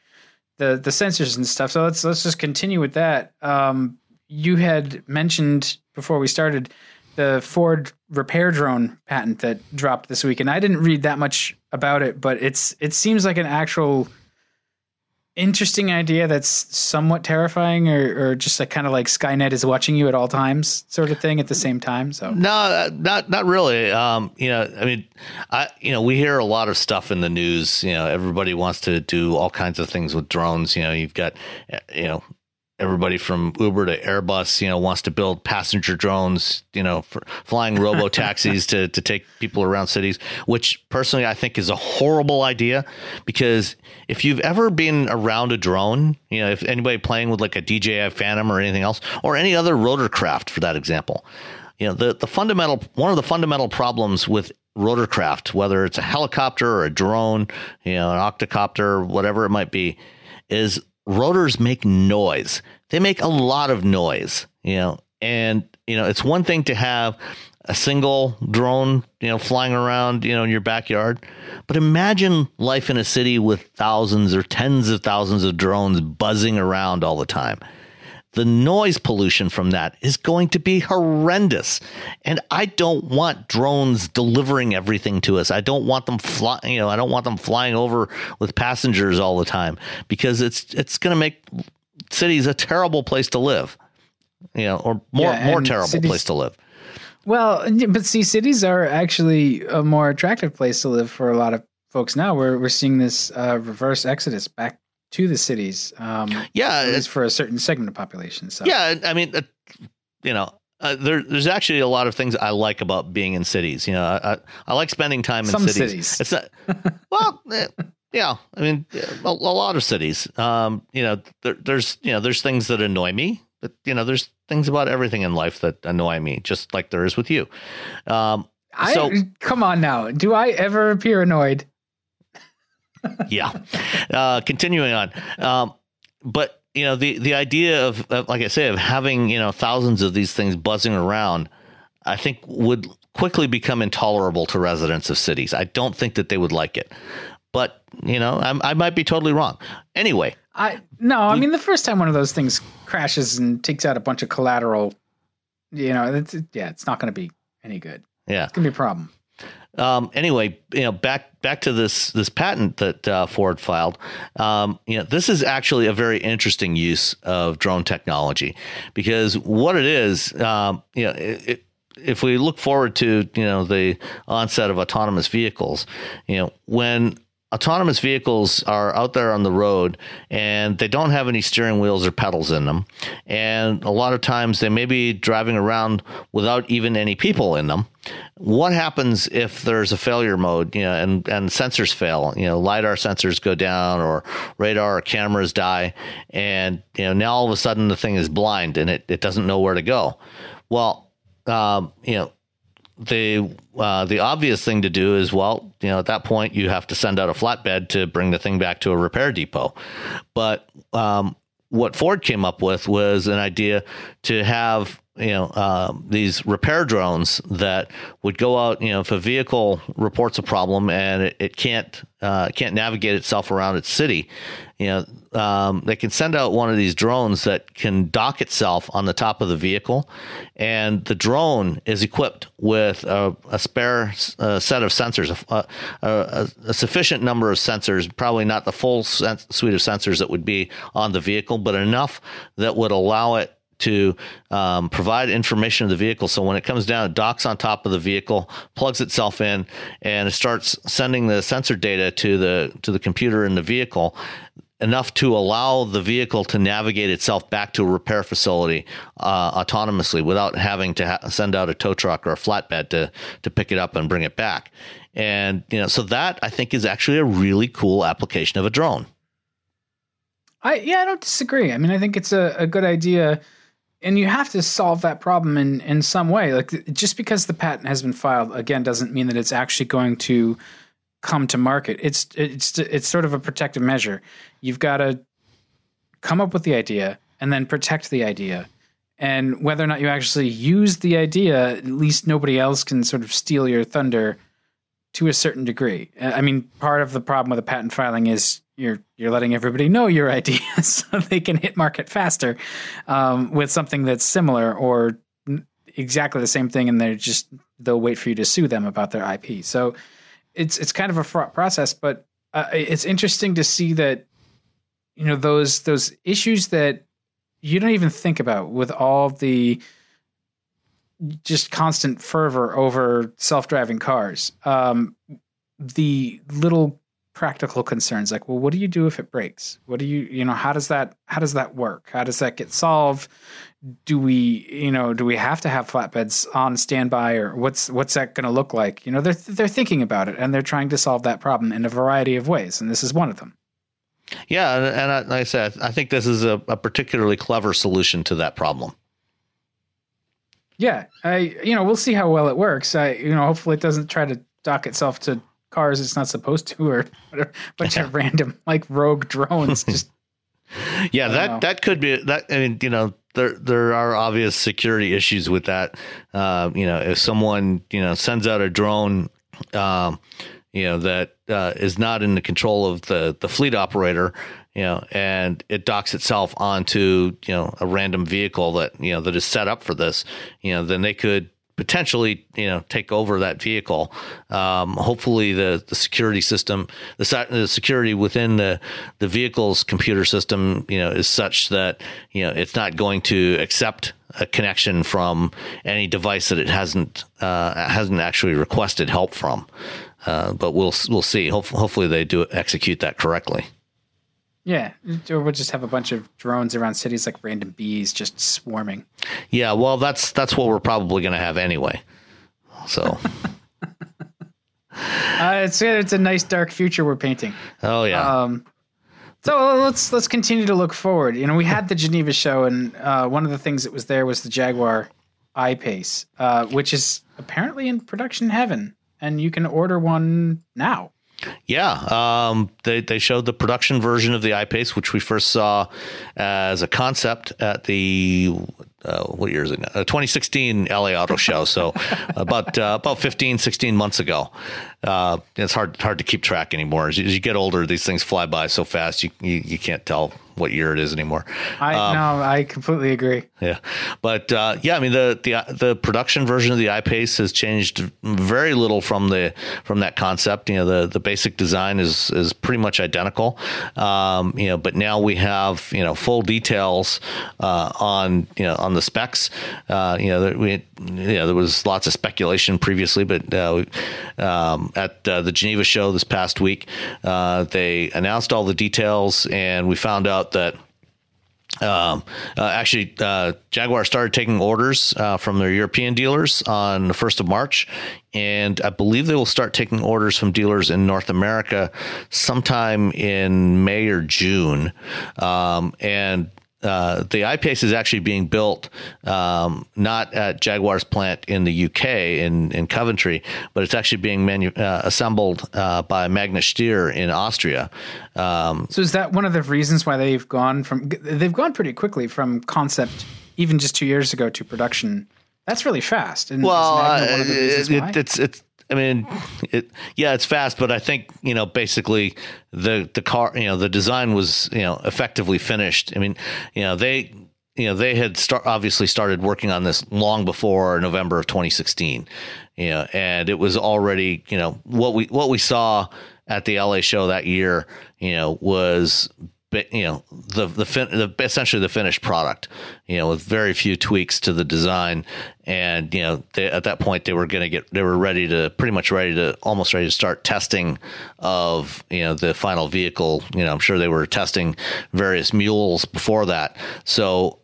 the the sensors and stuff. So let's let's just continue with that. Um, you had mentioned before we started the Ford repair drone patent that dropped this week, and I didn't read that much about it, but it's it seems like an actual interesting idea that's somewhat terrifying or, or just a kind of like Skynet is watching you at all times sort of thing at the same time. So no, not, not really. Um, you know, I mean, I, you know, we hear a lot of stuff in the news, you know, everybody wants to do all kinds of things with drones. You know, you've got, you know, everybody from Uber to Airbus, you know, wants to build passenger drones, you know, flying robo taxis to to take people around cities, which personally I think is a horrible idea because if you've ever been around a drone, you know, if anybody playing with like a DJI Phantom or anything else or any other rotorcraft for that example, you know, the the fundamental one of the fundamental problems with rotorcraft, whether it's a helicopter or a drone, you know, an octocopter, whatever it might be, is rotors make noise. They make a lot of noise, you know, and you know, it's one thing to have a single drone, you know, flying around, you know, in your backyard. But imagine life in a city with thousands or tens of thousands of drones buzzing around all the time the noise pollution from that is going to be horrendous. And I don't want drones delivering everything to us. I don't want them flying, you know, I don't want them flying over with passengers all the time because it's it's going to make cities a terrible place to live. You know, or more yeah, more terrible cities, place to live. Well, but see cities are actually a more attractive place to live for a lot of folks now. We're we're seeing this uh, reverse exodus back to the cities. Um, yeah, it's for a certain segment of population. So yeah, I mean, uh, you know, uh, there, there's actually a lot of things I like about being in cities. You know, I, I like spending time in Some cities. cities. It's not well. Eh, yeah, I mean, a, a lot of cities. Um, you know, there, there's you know, there's things that annoy me, but you know, there's things about everything in life that annoy me, just like there is with you. Um, so I, come on now, do I ever appear annoyed? Yeah. Uh, continuing on. Um, but you know the the idea of, of, like I say of having you know thousands of these things buzzing around, I think would quickly become intolerable to residents of cities. I don't think that they would like it. But you know, I'm, i might be totally wrong. Anyway, I no, I mean the first time one of those things crashes and takes out a bunch of collateral, you know, it's, yeah, it's not going to be any good. Yeah, it's going to be a problem. Um, anyway, you know, back back to this this patent that uh, Ford filed. Um, you know, this is actually a very interesting use of drone technology because what it is, um, you know, it, it, if we look forward to you know the onset of autonomous vehicles, you know, when autonomous vehicles are out there on the road and they don't have any steering wheels or pedals in them. And a lot of times they may be driving around without even any people in them. What happens if there's a failure mode, you know, and, and sensors fail, you know, LiDAR sensors go down or radar or cameras die. And, you know, now all of a sudden the thing is blind and it, it doesn't know where to go. Well, um, you know, the uh, the obvious thing to do is well, you know, at that point you have to send out a flatbed to bring the thing back to a repair depot. But um, what Ford came up with was an idea to have you know uh, these repair drones that would go out you know if a vehicle reports a problem and it, it can't uh, can't navigate itself around its city you know um, they can send out one of these drones that can dock itself on the top of the vehicle. And the drone is equipped with a, a spare uh, set of sensors a, a, a, sufficient number of sensors probably not the full suite of sensors that would be on the vehicle but enough that would allow it to um, provide information of the vehicle. So when it comes down, it docks on top of the vehicle, plugs itself in, and it starts sending the sensor data to the to the computer in the vehicle. enough to allow the vehicle to navigate itself back to a repair facility uh, autonomously without having to ha- send out a tow truck or a flatbed to to pick it up and bring it back. And you know, so that I think is actually a really cool application of a drone. I yeah, I don't disagree. I mean, I think it's a, a good idea, and you have to solve that problem in in some way. Like just because the patent has been filed again doesn't mean that it's actually going to come to market. It's it's it's sort of a protective measure. You've got to come up with the idea and then protect the idea. And whether or not you actually use the idea, at least nobody else can sort of steal your thunder to a certain degree. I mean, part of the problem with a patent filing is you're you're letting everybody know your idea so they can hit market faster um, with something that's similar or exactly the same thing, and they're just they'll wait for you to sue them about their IP. So it's it's kind of a fraught process, but uh, it's interesting to see that you know those those issues that you don't even think about with all the just constant fervor over self-driving cars. Um, the little practical concerns like well what do you do if it breaks? What do you you know how does that how does that work? How does that get solved? Do we you know do we have to have flatbeds on standby or what's what's that going to look like? You know they're they're thinking about it and they're trying to solve that problem in a variety of ways and this is one of them. Yeah and, I, like i said i think this is a, a particularly clever solution to that problem. Yeah i you know we'll see how well it works. I you know hopefully it doesn't try to dock itself to cars it's not supposed to, or a bunch of random like rogue drones. Just yeah, that know. that could be that. I mean, you know, there there are obvious security issues with that. Uh, you know, if someone you know sends out a drone, um, you know that uh, is not in the control of the the fleet operator, you know, and it docks itself onto you know a random vehicle that you know that is set up for this, you know, then they could potentially you know take over that vehicle. Um, hopefully, the the security system, the, the security within the the vehicle's computer system, you know, is such that you know it's not going to accept a connection from any device that it hasn't uh, hasn't actually requested help from. Uh, but we'll we'll see. hopefully, they do execute that correctly. Yeah, or we'll just have a bunch of drones around cities like random bees just swarming. Yeah, well, that's that's what we're probably going to have anyway. So, uh, it's it's a nice dark future we're painting. Oh yeah. Um, so let's let's continue to look forward. You know, we had the Geneva show, and uh, one of the things that was there was the Jaguar I-Pace, uh, which is apparently in production heaven, and you can order one now. Yeah, um, they they showed the production version of the I-Pace, which we first saw as a concept at the uh, what year is it? Now? Uh, 2016 LA Auto Show. So about uh, about 15, 16 months ago. Uh, it's hard hard to keep track anymore. As you, as you, get older, these things fly by so fast you you, you can't tell what year it is anymore. I um, no, I completely agree. Yeah, but uh, yeah, I mean the the the production version of the I-Pace has changed very little from the from that concept. You know, the the basic design is is pretty much identical. Um, you know, but now we have you know full details uh, on you know on the specs. Uh, you know, we you know there was lots of speculation previously, but uh, um, at uh, the Geneva show this past week, uh, they announced all the details, and we found out that. Um, uh, actually, uh, Jaguar started taking orders uh, from their European dealers on the 1st of March, and I believe they will start taking orders from dealers in North America sometime in May or June. Um, and uh, the I-Pace is actually being built um, not at Jaguar's plant in the UK in, in Coventry, but it's actually being manu- uh, assembled uh, by Magna Steyr in Austria. Um, so is that one of the reasons why they've gone from they've gone pretty quickly from concept even just two years ago to production? That's really fast. And well, uh, it, it's it's I mean, it, yeah, it's fast, but I think you know basically the the car, you know, the design was you know effectively finished. I mean, you know they you know they had start, obviously started working on this long before November of 2016. You know, and it was already you know what we what we saw at the LA show that year. You know, was you know the the, fin- the essentially the finished product you know with very few tweaks to the design. And you know they, at that point they were going to get they were ready to pretty much ready to almost ready to start testing of you know the final vehicle. You know i'm sure they were testing various mules before that. So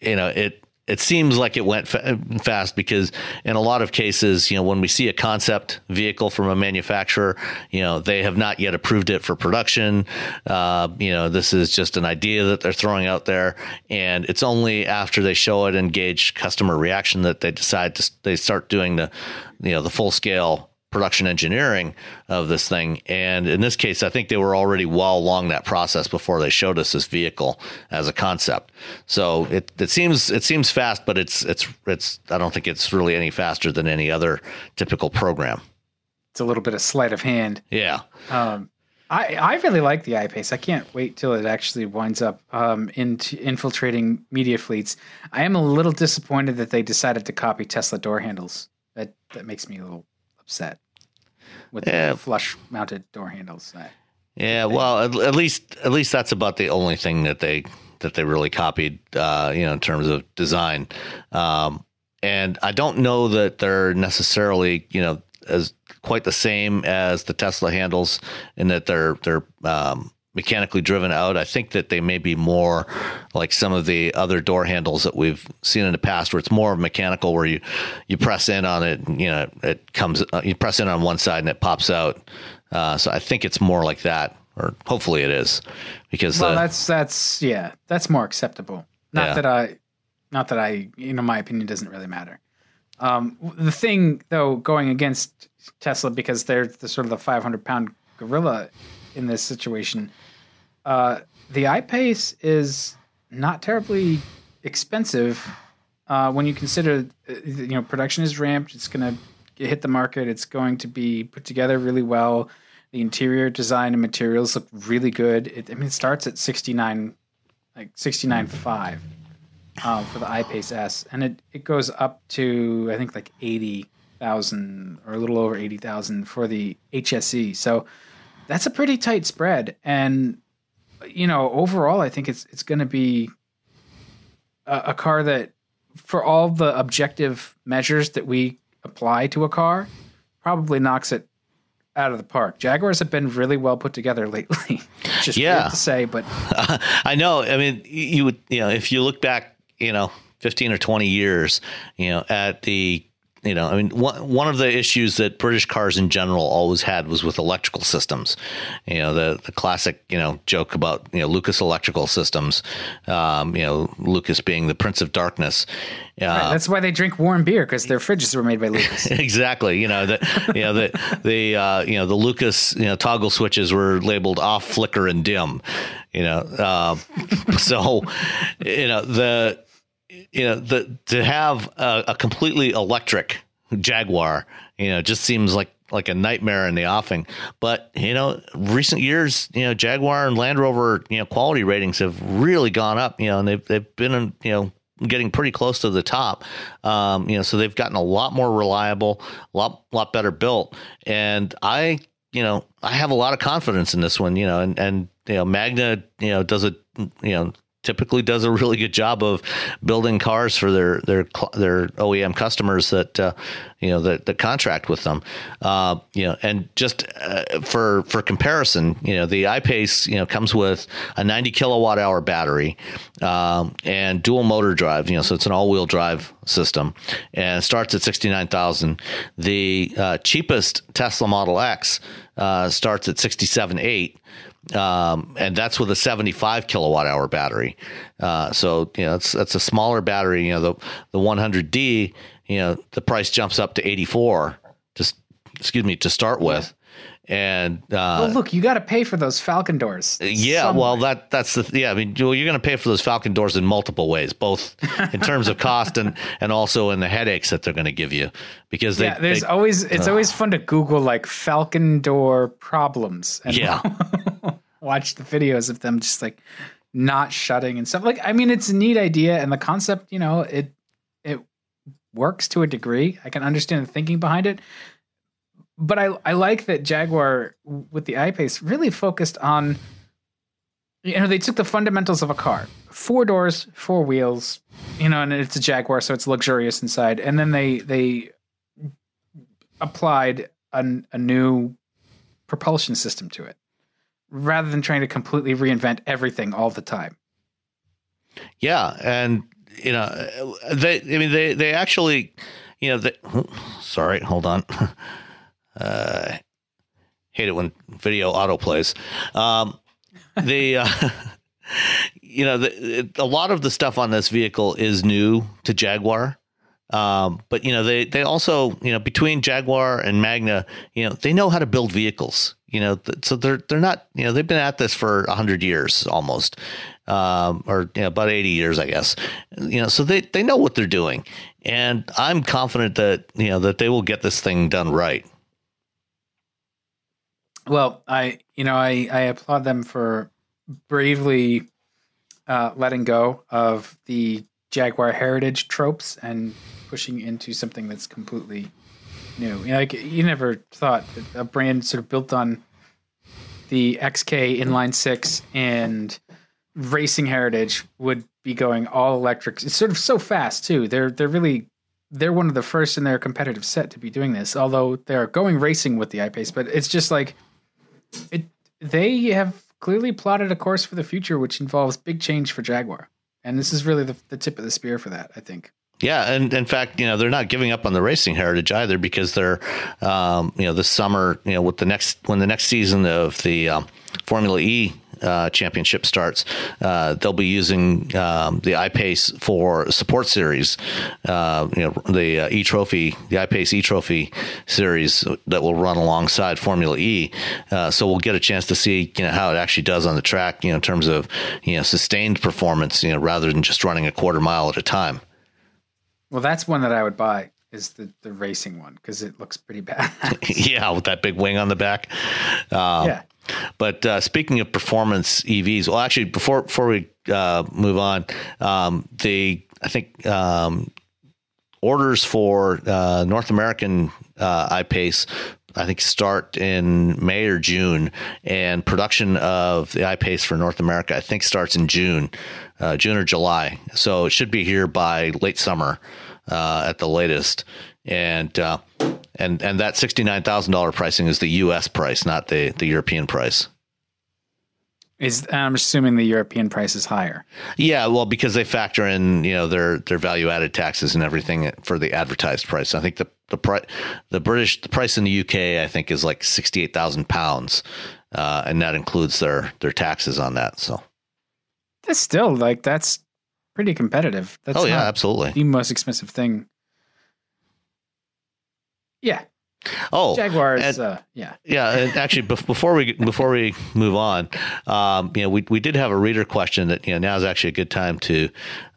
you know it it seems like it went fa- fast because in a lot of cases, you know, when we see a concept vehicle from a manufacturer, you know, they have not yet approved it for production. Uh, you know, this is just an idea that they're throwing out there, and it's only after they show it and gauge customer reaction that they decide to they start doing the, you know, the full scale production engineering of this thing. And in this case, I think they were already well along that process before they showed us this vehicle as a concept. So it, it seems it seems fast, but it's it's it's I don't think it's really any faster than any other typical program. It's a little bit of sleight of hand. Yeah. Um, I, I really like the iPace. I can't wait till it actually winds up um, into infiltrating media fleets. I am a little disappointed that they decided to copy Tesla door handles. That that makes me a little upset with Yeah. the flush mounted door handles. I- Yeah, well, at, at least at least that's about the only thing that they that they really copied, uh, you know, in terms of design. Um, and I don't know that they're necessarily, you know, as quite the same as the Tesla handles, in that they're they're um, mechanically driven out. I think that they may be more like some of the other door handles that we've seen in the past, where it's more mechanical, where you you press in on it, and, you know, it comes. Uh, you press in on one side and it pops out. Uh, so I think it's more like that, or hopefully it is, because well, uh, that's that's yeah, that's more acceptable. Not Yeah. that I, not that I, you know, my opinion doesn't really matter. Um, the thing though, going against Tesla because they're the sort of the 500 pound gorilla in this situation. Uh, the iPace is not terribly expensive uh, when you consider, uh, you know, production is ramped. It's going to hit the market. It's going to be put together really well. The interior design and materials look really good. It, I mean, it starts at 69, like 69.5 um, for the iPace S, and it, it goes up to I think like eighty thousand or a little over eighty thousand for the HSE. So that's a pretty tight spread, and you know overall, I think it's it's going to be a, a car that, for all the objective measures that we apply to a car, probably knocks it out of the park. Jaguars have been really well put together lately. Just Yeah. to say, but I know. I mean, you would, you know, if you look back, you know, 15 or 20 years, you know, at the, you know, I mean, one, one of the issues that British cars in general always had was with electrical systems. You know, the, the classic, you know, joke about, you know, Lucas electrical systems, um, you know, Lucas being the prince of darkness. Uh, that's why they drink warm beer because their fridges were made by Lucas. exactly. You know that. You know the the uh, you know the Lucas you know toggle switches were labeled off, flicker, and dim. You know, uh, so you know the you know the to have a, a completely electric Jaguar, you know, just seems like like a nightmare in the offing. But you know, recent years, you know, Jaguar and Land Rover, you know, quality ratings have really gone up. You know, and they've they've been you know getting pretty close to the top. Um, you know, so they've gotten a lot more reliable, a lot lot better built, and I you know I have a lot of confidence in this one. You know, and and you know Magna you know does a you know typically does a really good job of building cars for their their their OEM customers that uh, you know that, that contract with them. Uh, you know, and just uh, for for comparison, you know, the iPace you know comes with a 90 kilowatt hour battery um, and dual motor drive. You know, so it's an all wheel drive system and starts at 69,000. The uh, cheapest Tesla Model X uh, starts at 67.8 um, and that's with a 75 kilowatt hour battery. Uh, so you know that's that's a smaller battery. You know the the 100D. You know the price jumps up to 84. Just excuse me to start with, and uh, well, look, you got to pay for those Falcon doors. yeah, somewhere. well, that that's the yeah. I mean, well, you're going to pay for those Falcon doors in multiple ways, both in terms of cost and and also in the headaches that they're going to give you because they yeah, there's they- always it's always fun to Google like Falcon door problems and Yeah. watch the videos of them just like not shutting and stuff. Like, I mean, it's a neat idea and the concept, you know, it it works to a degree. I can understand the thinking behind it, but I I like that Jaguar with the iPace really focused on you know, they took the fundamentals of a car: four doors, four wheels, you know, and it's a Jaguar, so it's luxurious inside. And then they they applied a, a new propulsion system to it, rather than trying to completely reinvent everything all the time. Yeah, and you know, they. I mean, they they actually, you know, they, sorry, hold on. Uh, hate it when video auto plays. Um, the uh, you know the, a lot of the stuff on this vehicle is new to Jaguar. Um, but you know they they also you know between Jaguar and Magna you know they know how to build vehicles you know so they're they're not you know they've been at this for hundred years almost um, or you know, about 80 years, I guess. You know, so they, they know what they're doing. And I'm confident that, you know, that they will get this thing done right. Well, I, you know, I, I applaud them for bravely uh, letting go of the Jaguar heritage tropes and pushing into something that's completely new. You know, like you never thought a brand sort of built on the XK inline six and racing heritage would be going all electric. It's sort of so fast too. They're they're really they're one of the first in their competitive set to be doing this. Although they're going racing with the iPace, but it's just like it. They have clearly plotted a course for the future, which involves big change for Jaguar, and this is really the, the tip of the spear for that. I think. Yeah, and in fact, you know, they're not giving up on the racing heritage either because they're, um, you know, this summer, you know, with the next when the next season of the um, Formula E uh, championship starts, uh, they'll be using um, the iPace for support series. Uh, you know, the uh, E Trophy, the iPace E Trophy series that will run alongside Formula E. Uh, so we'll get a chance to see you know how it actually does on the track. You know, in terms of you know sustained performance. You know, rather than just running a quarter mile at a time. Well, that's one that I would buy is the, the racing one because it looks pretty bad. yeah, with that big wing on the back. Um, yeah. But uh, speaking of performance EVs, well, actually, before before we uh, move on, um, the I think um, orders for uh, North American uh, iPace I think start in May or June, and production of the iPace for North America I think starts in June, uh, June or July. So it should be here by late summer uh, at the latest, and uh, and and that sixty nine thousand dollar pricing is the U.S. price, not the the European price. Is I'm assuming the European price is higher. Yeah, well, because they factor in you know their their value added taxes and everything for the advertised price. I think the the price the British the price in the UK I think is like sixty eight thousand pounds, uh, and that includes their their taxes on that. So that's still like that's pretty competitive. That's oh yeah, absolutely the most expensive thing. Yeah. Oh, Jaguars. And, uh, yeah, yeah. And actually, before we before we move on, um, you know, we we did have a reader question that you know now is actually a good time to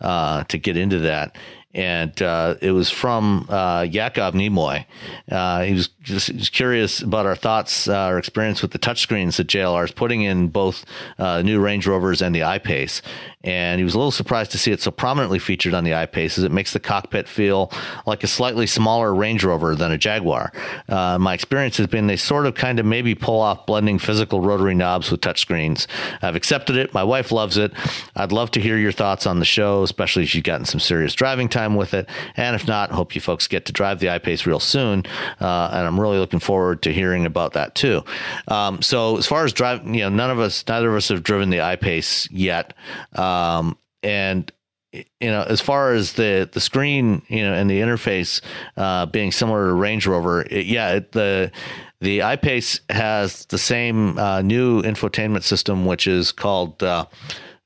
uh, to get into that and uh, it was from uh, Yakov Nimoy. Uh, he was just he was curious about our thoughts, uh, our experience with the touchscreens that JLR is putting in both uh, new Range Rovers and the iPace. And he was a little surprised to see it so prominently featured on the iPace, as it makes the cockpit feel like a slightly smaller Range Rover than a Jaguar. Uh, my experience has been they sort of kind of maybe pull off blending physical rotary knobs with touchscreens. I've accepted it. My wife loves it. I'd love to hear your thoughts on the show, especially if you've gotten some serious driving time time with it. And if not, hope you folks get to drive the iPace real soon. Uh, and I'm really looking forward to hearing about that too. Um, so as far as driving, you know, none of us, neither of us have driven the iPace yet. Um, and you know, as far as the the screen, you know, and the interface uh, being similar to Range Rover, it, yeah, it, the the iPace has the same uh, new infotainment system, which is called uh,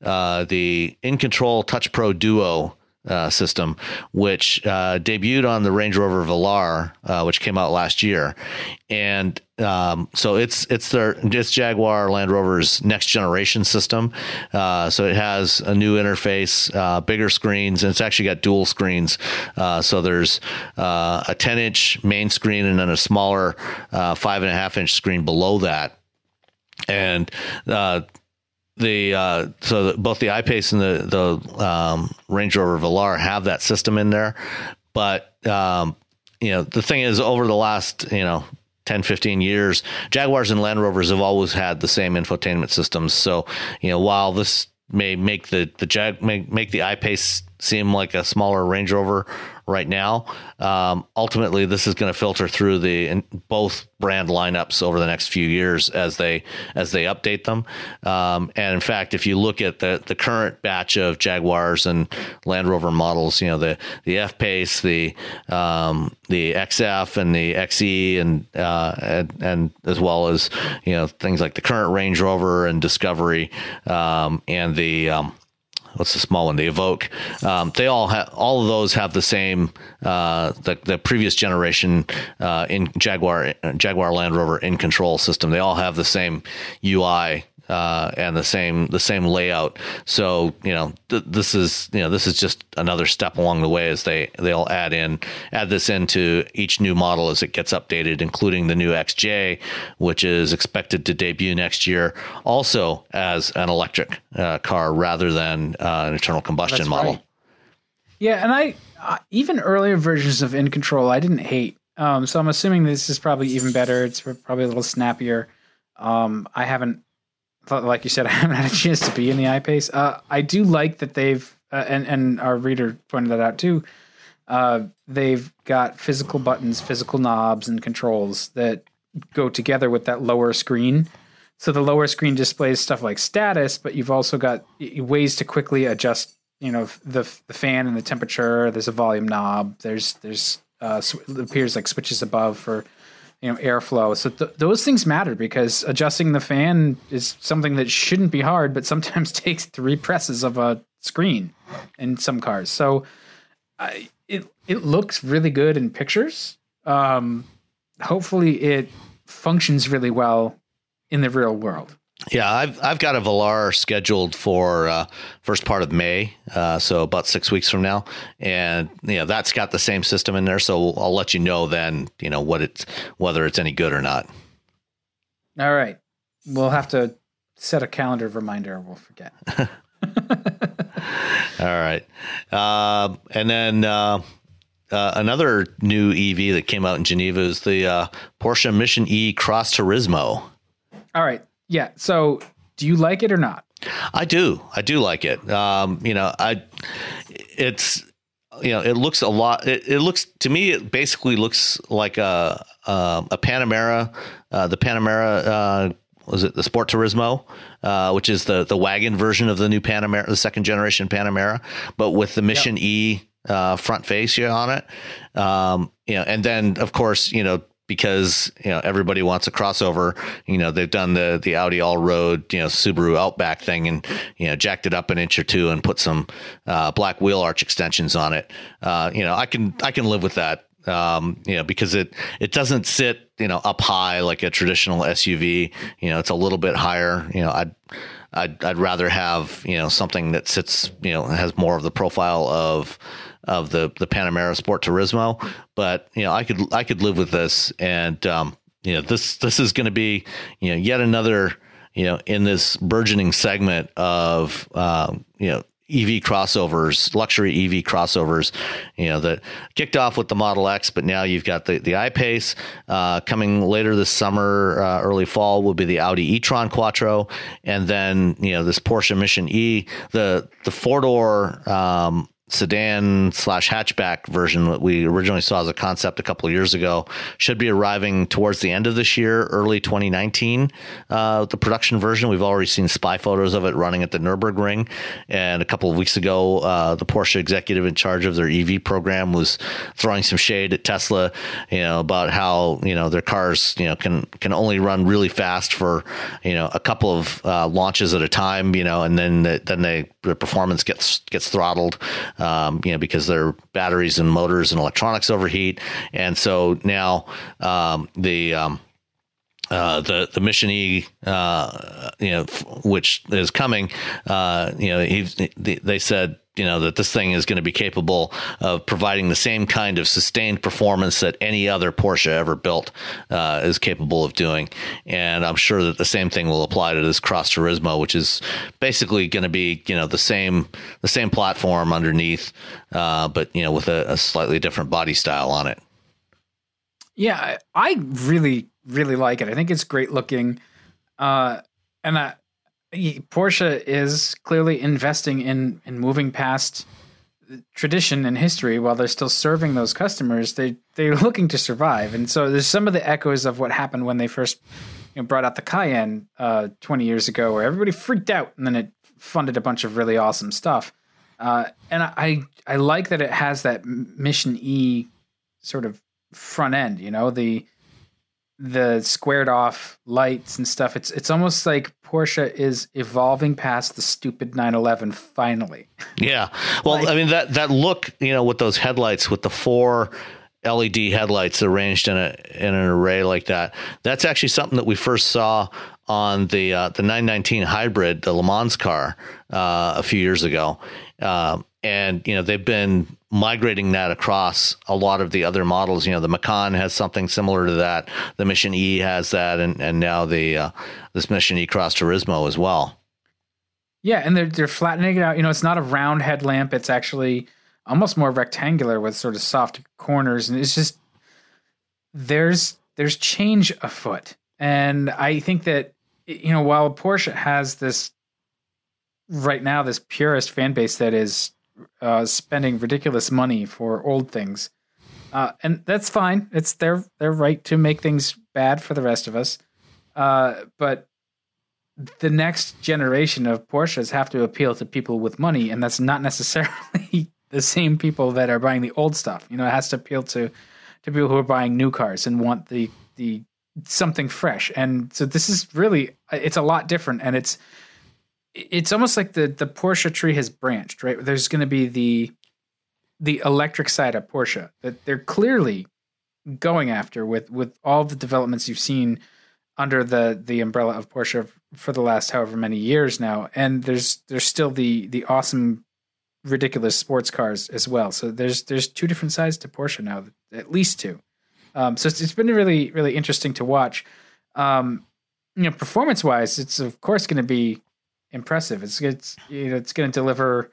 uh the In Control Touch Pro Duo uh, system, which uh, debuted on the Range Rover Velar, uh, which came out last year, and um, so it's it's their it's Jaguar Land Rover's next generation system. Uh, so it has a new interface, uh, bigger screens, and it's actually got dual screens. Uh, so there's a 10 inch main screen and then a smaller five and a half inch screen below that, and the uh, so the, both the iPace and the the um, Range Rover Velar have that system in there, but um, you know the thing is over the last you know 10, 15 years, Jaguars and Land Rovers have always had the same infotainment systems. So, you know, while this may make the the Jag make, make the I-Pace seem like a smaller Range Rover right now. Um, ultimately, this is going to filter through the both brand lineups over the next few years as they as they update them. Um, and in fact, if you look at the the current batch of Jaguars and Land Rover models, you know the the F Pace, the um, the XF, and the XE, and, uh, and, and as well as you know things like the current Range Rover and Discovery, um, and the um, what's the small one? The Evoque. Um, they all have all of those have the same uh, the the previous generation uh, in Jaguar Jaguar Land Rover in control system. They all have the same UI uh, and the same the same layout. So you know th- this is you know this is just another step along the way as they they'll add in add this into each new model as it gets updated, including the new XJ, which is expected to debut next year, also as an electric uh, car rather than uh, an internal combustion That's model. right. Yeah, and I uh, even earlier versions of In Control I didn't hate. Um, so I'm assuming this is probably even better. It's probably a little snappier. Um, I haven't, like you said, I haven't had a chance to be in the I-Pace. Uh, I do like that they've, uh, and and our reader pointed that out too. Uh, they've got physical buttons, physical knobs, and controls that go together with that lower screen. So the lower screen displays stuff like status, but you've also got ways to quickly adjust. You know the the fan and the temperature. There's a volume knob. There's there's uh, sw- appears like switches above for you know airflow. So th- those things matter because adjusting the fan is something that shouldn't be hard, but sometimes takes three presses of a screen in some cars. So I, it it looks really good in pictures. Um, hopefully, it functions really well in the real world. Yeah, I've I've got a Velar scheduled for uh, first part of May, uh, so about six weeks from now, and you know that's got the same system in there. So I'll let you know then, you know what it's whether it's any good or not. All right, we'll have to set a calendar reminder. Or we'll forget. All right, uh, and then uh, uh, another new EV that came out in Geneva is the uh, Porsche Mission E Cross Turismo. All right, yeah. So, do you like it or not? I do. I do like it. Um, you know, I it's you know, it looks a lot. It, it looks to me, it basically looks like a um, a Panamera, uh, the Panamera. Uh, was it the Sport Turismo, uh, which is the the wagon version of the new Panamera, the second generation Panamera, but with the Mission E uh, front fascia on it. Um, you know, and then of course, you know, because you know everybody wants a crossover. You know they've done the the Audi all road you know Subaru Outback thing and you know jacked it up an inch or two and put some uh, black wheel arch extensions on it. Uh, you know I can I can live with that. Um, you know because it it doesn't sit you know up high like a traditional SUV. You know it's a little bit higher. You know I'd I'd, I'd rather have you know something that sits you know has more of the profile of of the the Panamera Sport Turismo, but you know I could I could live with this, and um, you know this this is going to be you know yet another you know in this burgeoning segment of um, you know EV crossovers, luxury EV crossovers, you know, that kicked off with the Model X, but now you've got the, the I-Pace uh, coming later this summer, uh, early fall will be the Audi e-tron Quattro. And then, you know, this Porsche Mission E, the, the four door, um, sedan slash hatchback version that we originally saw as a concept a couple of years ago should be arriving towards the end of this year, early 2019. Uh, the production version, we've already seen spy photos of it running at the Nürburgring. And a couple of weeks ago, uh, the Porsche executive in charge of their EV program was throwing some shade at Tesla, you know, about how, you know, their cars, you know, can, can only run really fast for, you know, a couple of uh, launches at a time, you know, and then, the, then they, the performance gets, gets throttled um, you know, because their batteries and motors and electronics overheat. And so now um, the um, uh, the the Mission E, uh, you know, f- which is coming, uh, you know, he, they said, you know, that this thing is going to be capable of providing the same kind of sustained performance that any other Porsche ever built uh, is capable of doing. And I'm sure that the same thing will apply to this Cross Turismo, which is basically going to be, you know, the same the same platform underneath, uh, but you know, with a, a slightly different body style on it. Yeah, I really really like it. I think it's great looking, uh, and I, Porsche is clearly investing in in moving past tradition and history while they're still serving those customers. They they're looking to survive, and so there's some of the echoes of what happened when they first you know, brought out the Cayenne uh, 20 years ago, where everybody freaked out, and then it funded a bunch of really awesome stuff. Uh, and I I like that it has that Mission E sort of front end. You know the the squared off lights and stuff. It's it's almost like Porsche is evolving past the stupid 911 finally. Yeah. Well, like, I mean that that look, you know, with those headlights with the four LED headlights arranged in a in an array like that. That's actually something that we first saw on the uh, the 919 hybrid, the Le Mans car, uh, a few years ago. Uh, and you know they've been migrating that across a lot of the other models. You know, the Macan has something similar to that. The Mission E has that, and and now the uh, this Mission E Cross Turismo as well. Yeah, and they're they're flattening it out. You know, it's not a round headlamp; it's actually almost more rectangular with sort of soft corners, and it's just there's there's change afoot, and I think that you know while Porsche has this right now this purist fan base that is uh, spending ridiculous money for old things, uh, and that's fine. It's their their right to make things bad for the rest of us. Uh, but the next generation of Porsches have to appeal to people with money, and that's not necessarily the same people that are buying the old stuff. You know, it has to appeal to to people who are buying new cars and want the the something fresh. And so this is really it's a lot different, and it's it's almost like the the Porsche tree has branched, right? There's going to be the the electric side of Porsche that they're clearly going after with with all the developments you've seen under the the umbrella of Porsche for the last however many years now. And there's there's still the the awesome ridiculous sports cars as well. So there's there's two different sides to Porsche now, at least two. Um, so it's, it's been really really interesting to watch. Um, you know, performance wise, it's of course going to be impressive. It's it's you know it's going to deliver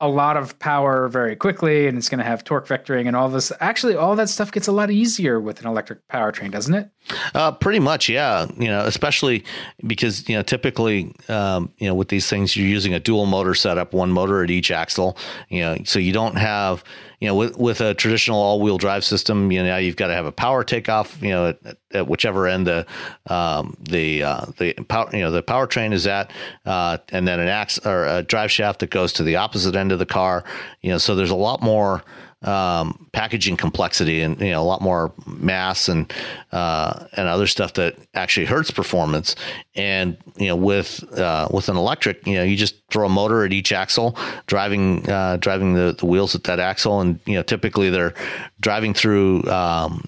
a lot of power very quickly, and it's going to have torque vectoring and all this. Actually, all that stuff gets a lot easier with an electric powertrain, doesn't it? Uh, pretty much, yeah. You know, especially because you know typically, um, you know, with these things, you're using a dual motor setup, one motor at each axle. You know, so you don't have you know, with with a traditional all wheel drive system, you know, now you've got to have a power takeoff, you know, at, at whichever end the um, the uh, the power you know the powertrain is at, uh, and then an ax or a drive shaft that goes to the opposite end of the car. You know, so there's a lot more um, packaging complexity and you know a lot more mass and uh, and other stuff that actually hurts performance. And you know with uh, with an electric, you know you just throw a motor at each axle, driving uh, driving the, the wheels at that axle, and you know typically they're driving through. Um,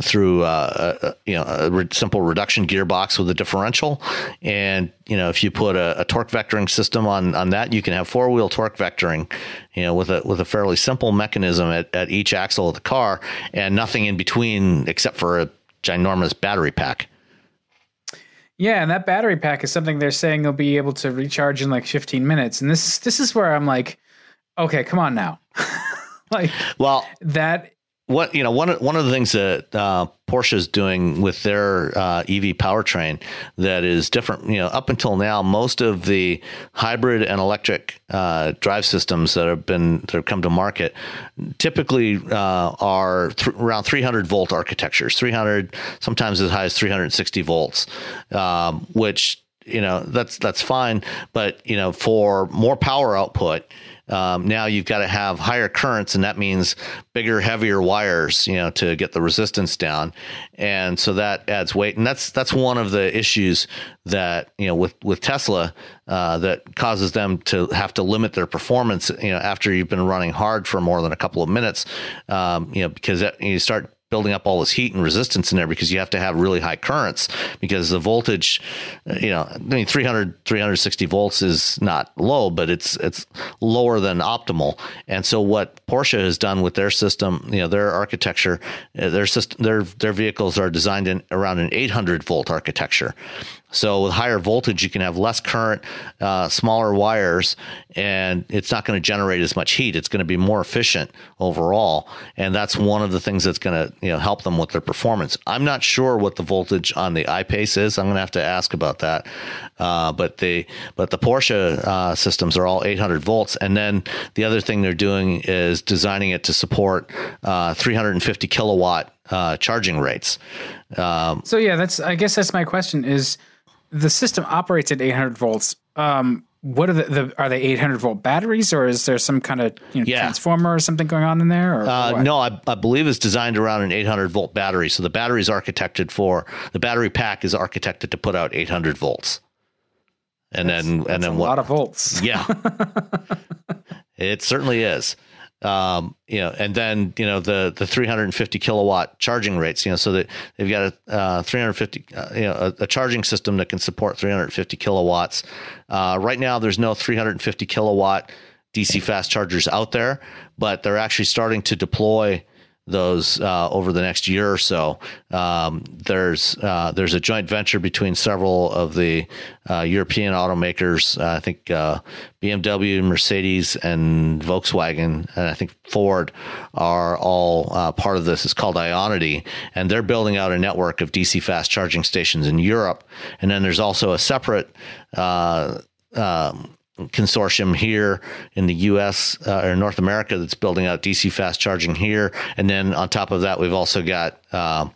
through uh, a, you know a re- simple reduction gearbox with a differential, and you know if you put a, a, torque vectoring system on on that, you can have four wheel torque vectoring, you know with a with a fairly simple mechanism at, at each axle of the car, and nothing in between except for a ginormous battery pack. Yeah, and that battery pack is something they're saying they'll be able to recharge in like 15 minutes, and this this is where I'm like, okay, come on now. like, well, that what you know one one of the things that uh, Porsche is doing with their uh, EV powertrain that is different. You know, up until now, most of the hybrid and electric uh, drive systems that have been that have come to market typically uh, are th- around 300 volt architectures, 300 sometimes as high as 360 volts, um, which you know that's that's fine, but you know for more power output um, now you've got to have higher currents, and that means bigger, heavier wires, you know, to get the resistance down, and so that adds weight, and that's that's one of the issues that you know with with Tesla uh, that causes them to have to limit their performance, you know, after you've been running hard for more than a couple of minutes, um, you know, because you start building up all this heat and resistance in there because you have to have really high currents because the voltage, you know, I mean, 300, 360 volts is not low, but it's, it's lower than optimal. And so what Porsche has done with their system, you know, their architecture, uh, their system, their, their vehicles are designed in around an 800 volt architecture. So with higher voltage, you can have less current, uh, smaller wires, and it's not going to generate as much heat. It's going to be more efficient overall, and that's one of the things that's going to you know help them with their performance. I'm not sure what the voltage on the I-Pace is. I'm going to have to ask about that. Uh, but the but the Porsche uh, systems are all 800 volts, and then the other thing they're doing is designing it to support uh, 350 kilowatt uh, charging rates. Um, so yeah, that's I guess that's my question is the system operates at 800 volts. Um, what are the, the, are they 800 volt batteries or is there some kind of you know, yeah. transformer or something going on in there? Uh, no, I, I, believe it's designed around an 800 volt battery. So the battery is architected for the battery pack is architected to put out 800 volts. And that's, then and then a what? lot of volts. Yeah, it certainly is um, you know, and then you know the the 350 kilowatt charging rates. You know, so that they've got a uh, 350, uh, you know, a, a, charging system that can support 350 kilowatts. Uh, right now, there's no 350 kilowatt DC fast chargers out there, but they're actually starting to deploy those uh, over the next year or so. Um, there's uh, there's a joint venture between several of the uh, European automakers. Uh, I think uh, BMW, Mercedes, and Volkswagen, and I think Ford are all uh, part of this. It's called Ionity, and they're building out a network of DC fast charging stations in Europe. And then there's also a separate. Um, consortium here in the U.S. Uh, or North America that's building out DC fast charging here, and then on top of that, we've also got uh,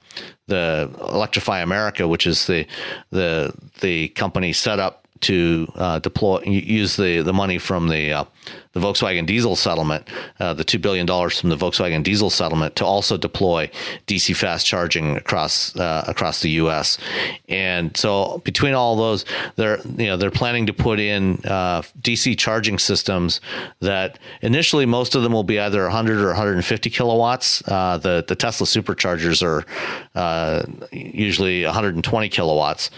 the Electrify America, which is the the the company set up to uh, deploy use the the money from the uh, the Volkswagen diesel settlement, uh, the two billion dollars from the Volkswagen diesel settlement, to also deploy DC fast charging across uh, across the U.S. And so between all those, they're you know they're planning to put in uh, DC charging systems that initially most of them will be either 100 or 150 kilowatts. Uh, the the Tesla superchargers are usually 120 kilowatts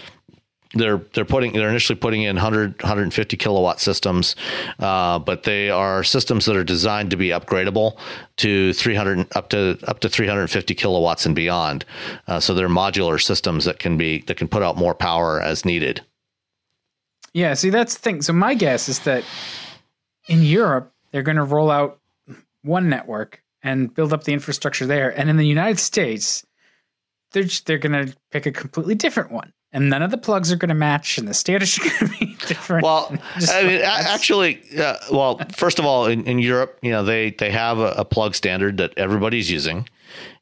they're they're putting they're initially putting in 100 150 kilowatt systems uh, but they are systems that are designed to be upgradable to 300 up to up to 350 kilowatts and beyond. Uh, so they're modular systems that can be that can put out more power as needed. Yeah see that's the thing. So my guess is that in europe they're going to roll out one network and build up the infrastructure there. And in the united states they're they're going to pick a completely different one and none of the plugs are going to match, and the standards are going to be different. Well, I mean, actually, uh, well, first of all, in, in, Europe, you know, they they have a, a, plug standard that everybody's using.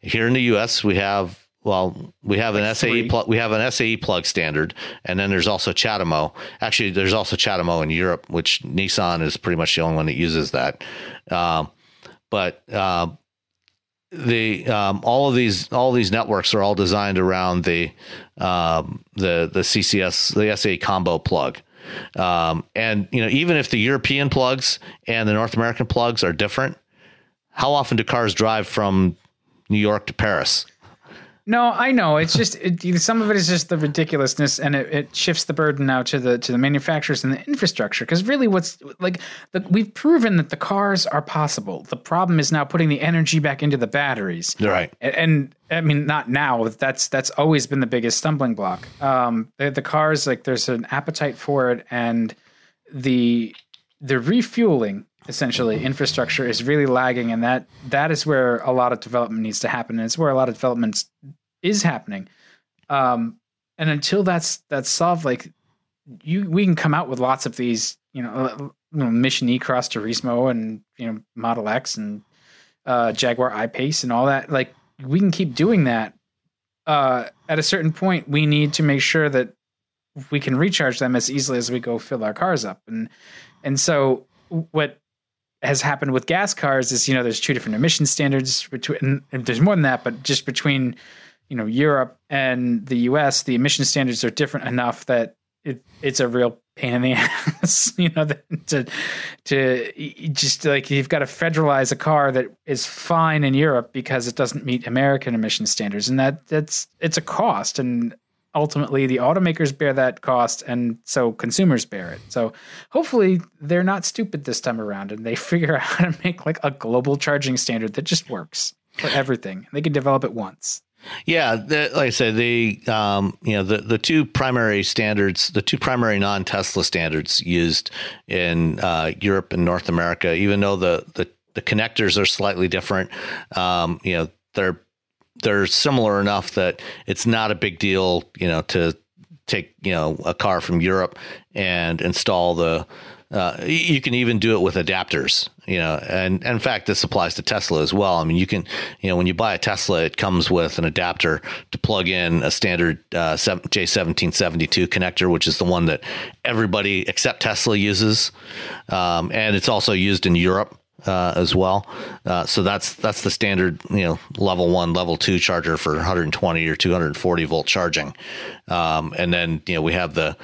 Here in the U.S., we have well, we have like an SAE plug. We have an SAE plug standard, and then there's also CHAdeMO. Actually, there's also CHAdeMO in Europe, which Nissan is pretty much the only one that uses that. Um, but uh, the um, all of these all of these networks are all designed around the um, the the CCS the SAE combo plug. Um, and you know even if the European plugs and the North American plugs are different, how often do cars drive from New York to Paris? No, I know. It's just it, some of it is just the ridiculousness, and it, it, shifts the burden now to the to the manufacturers and the infrastructure. Because really, what's like the, we've proven that the cars are possible. The problem is now putting the energy back into the batteries. Right. And, and I mean, not now. That's that's always been the biggest stumbling block. Um, the, the cars like there's an appetite for it, and the the refueling essentially infrastructure is really lagging and that that is where a lot of development needs to happen and it's where a lot of development is happening. Um and until that's that's solved like you we can come out with lots of these you know, uh, you know mission e-cross turismo and you know model x and uh jaguar i-pace and all that like we can keep doing that. Uh at a certain point we need to make sure that we can recharge them as easily as we go fill our cars up and and so what has happened with gas cars is you know there's two different emission standards between and there's more than that but just between you know Europe and the US the emission standards are different enough that it, it's a real pain in the ass you know to to just like you've got to federalize a car that is fine in Europe because it doesn't meet American emission standards and that that's it's a cost and ultimately the automakers bear that cost and so consumers bear it. So hopefully they're not stupid this time around and they figure out how to make like a global charging standard that just works for everything. They can develop it once. Yeah, the, like I said, the um, you know the the two primary standards, the two primary non Tesla standards used in uh, Europe and North America, even though the the, the connectors are slightly different, um, you know they're they're similar enough that it's not a big deal, you know, to take you know a car from Europe and install the uh, you can even do it with adapters, you know, and, and, in fact, this applies to Tesla as well. I mean, you can, you know, when you buy a Tesla, it comes with an adapter to plug in a standard uh, J1772 connector, which is the one that everybody except Tesla uses, um, and it's also used in Europe. Uh, as well, uh, so that's that's the standard, you know, level one, level two charger for 120 or 240 volt charging, um, and then you know we have the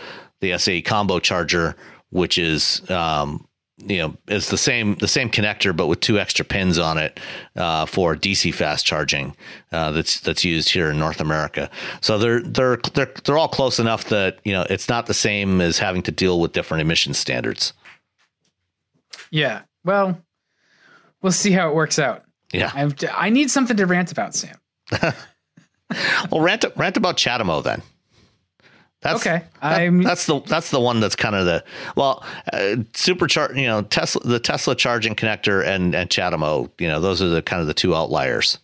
the SAE combo charger, which is um, you know it's the same the same connector but with two extra pins on it uh, for DC fast charging uh, that's that's used here in North America. So they're they're they're they're all close enough that you know it's not the same as having to deal with different emission standards. Yeah. Well, we'll see how it works out. Yeah. I've, I need something to rant about, Sam. well, rant rant about CHAdeMO then. That's, okay. That, that's the that's the one that's kind of the well, uh, supercharge. You know, Tesla the Tesla charging connector and and CHAdeMO. You know, those are the kind of the two outliers.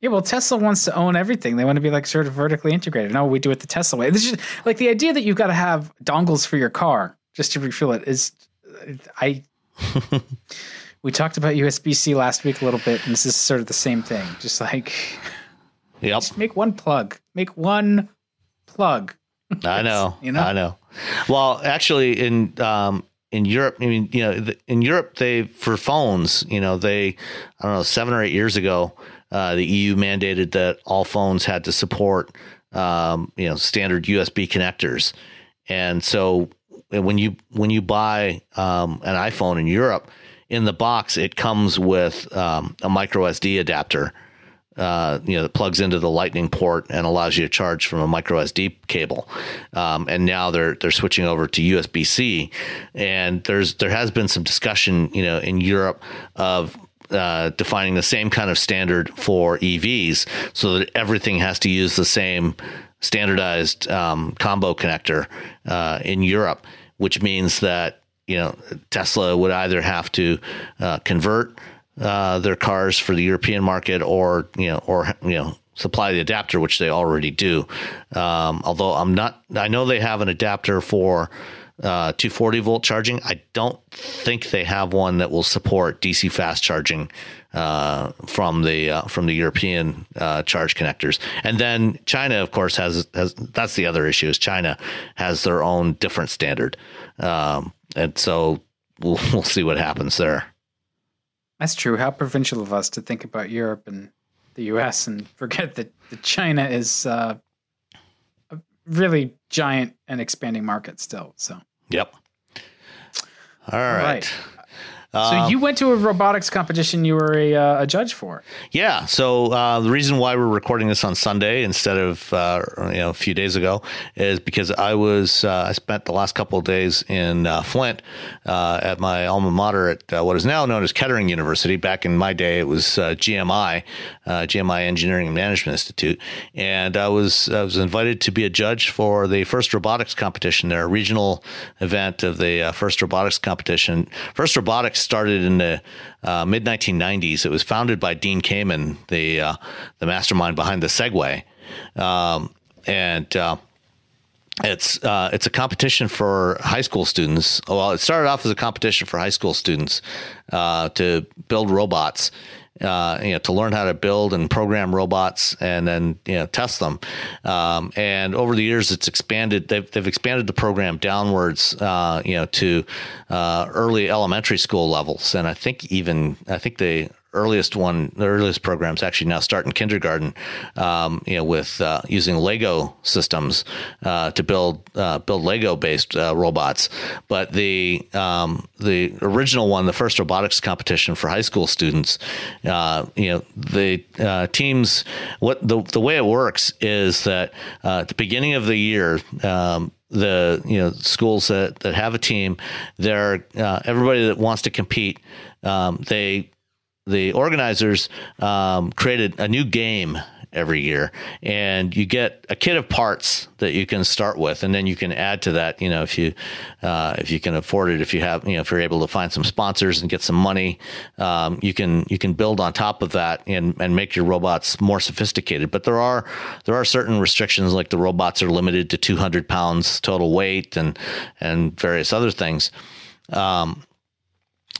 Yeah, well, Tesla wants to own everything. They want to be like sort of vertically integrated. No, we do it the Tesla way. This is like the idea that you've got to have dongles for your car just to refuel it is, I. we talked about USB C last week a little bit, and this is sort of the same thing. Just like, yep, just make one plug, make one plug. I know. you know. I know. Well, actually, in um, in Europe, I mean, you know, in Europe, they for phones, you know, they I don't know, seven or eight years ago, uh, the EU mandated that all phones had to support, um, you know, standard USB connectors, and so when you when you buy um, an iPhone in Europe, in the box it comes with um, a micro USB adapter uh, you know, that plugs into the Lightning port and allows you to charge from a micro USB cable. Um, and now they're they're switching over to USB C. And there's there has been some discussion, you know, in Europe of uh, defining the same kind of standard for EVs, so that everything has to use the same standardized um, combo connector uh, in Europe, which means that you know Tesla would either have to uh, convert uh, their cars for the European market, or you know, or you know, supply the adapter, which they already do. Um, although I'm not, I know they have an adapter for uh, 240 volt charging. I don't think they have one that will support DC fast charging uh, from the uh, from the European uh, charge connectors. And then China, of course, has has that's the other issue is China has their own different standard, um, and so we'll we'll see what happens there. That's true. How provincial of us to think about Europe and the U.S. and forget that, that China is uh, a really giant and expanding market still. So. Yep. All right. All right. So um, you went to a robotics competition you were a, uh, a judge for. Yeah. So uh, the reason why we're recording this on Sunday instead of uh, you know a few days ago is because I was uh, I spent the last couple of days in uh, Flint uh, at my alma mater at what is now known as Kettering University. Back in my day, it was GMI, GMI Engineering and Management Institute, and I was I was invited to be a judge for the first robotics competition, their regional event of the first robotics competition. First robotics started in the uh, mid 1990s. It was founded by Dean Kamen, the uh, the mastermind behind the Segway, um, and uh, it's uh, it's a competition for high school students. Well, it started off as a competition for high school students uh, to build robots, uh, you know, to learn how to build and program robots and then you know test them. Um, and over the years, it's expanded. They've they've expanded the program downwards, uh, you know, to uh, early elementary school levels, and I think even I think they earliest one, the earliest programs actually now start in kindergarten, um, you know, with uh, using Lego systems uh, to build uh, build Lego based uh, robots. But the um, the original one, the first robotics competition for high school students, uh, you know, the uh, teams. What the the way it works is that at the beginning of the year. Um, the you know schools that, that have a team, they're everybody that wants to compete. Um, they the organizers um, created a new game every year, and you get a kit of parts that you can start with, and then you can add to that. You know, if you uh, if you can afford it, if you have, you know, if you're able to find some sponsors and get some money, um, you can you can build on top of that and and make your robots more sophisticated. But there are there are certain restrictions, like the robots are limited to 200 pounds total weight and and various other things. Um,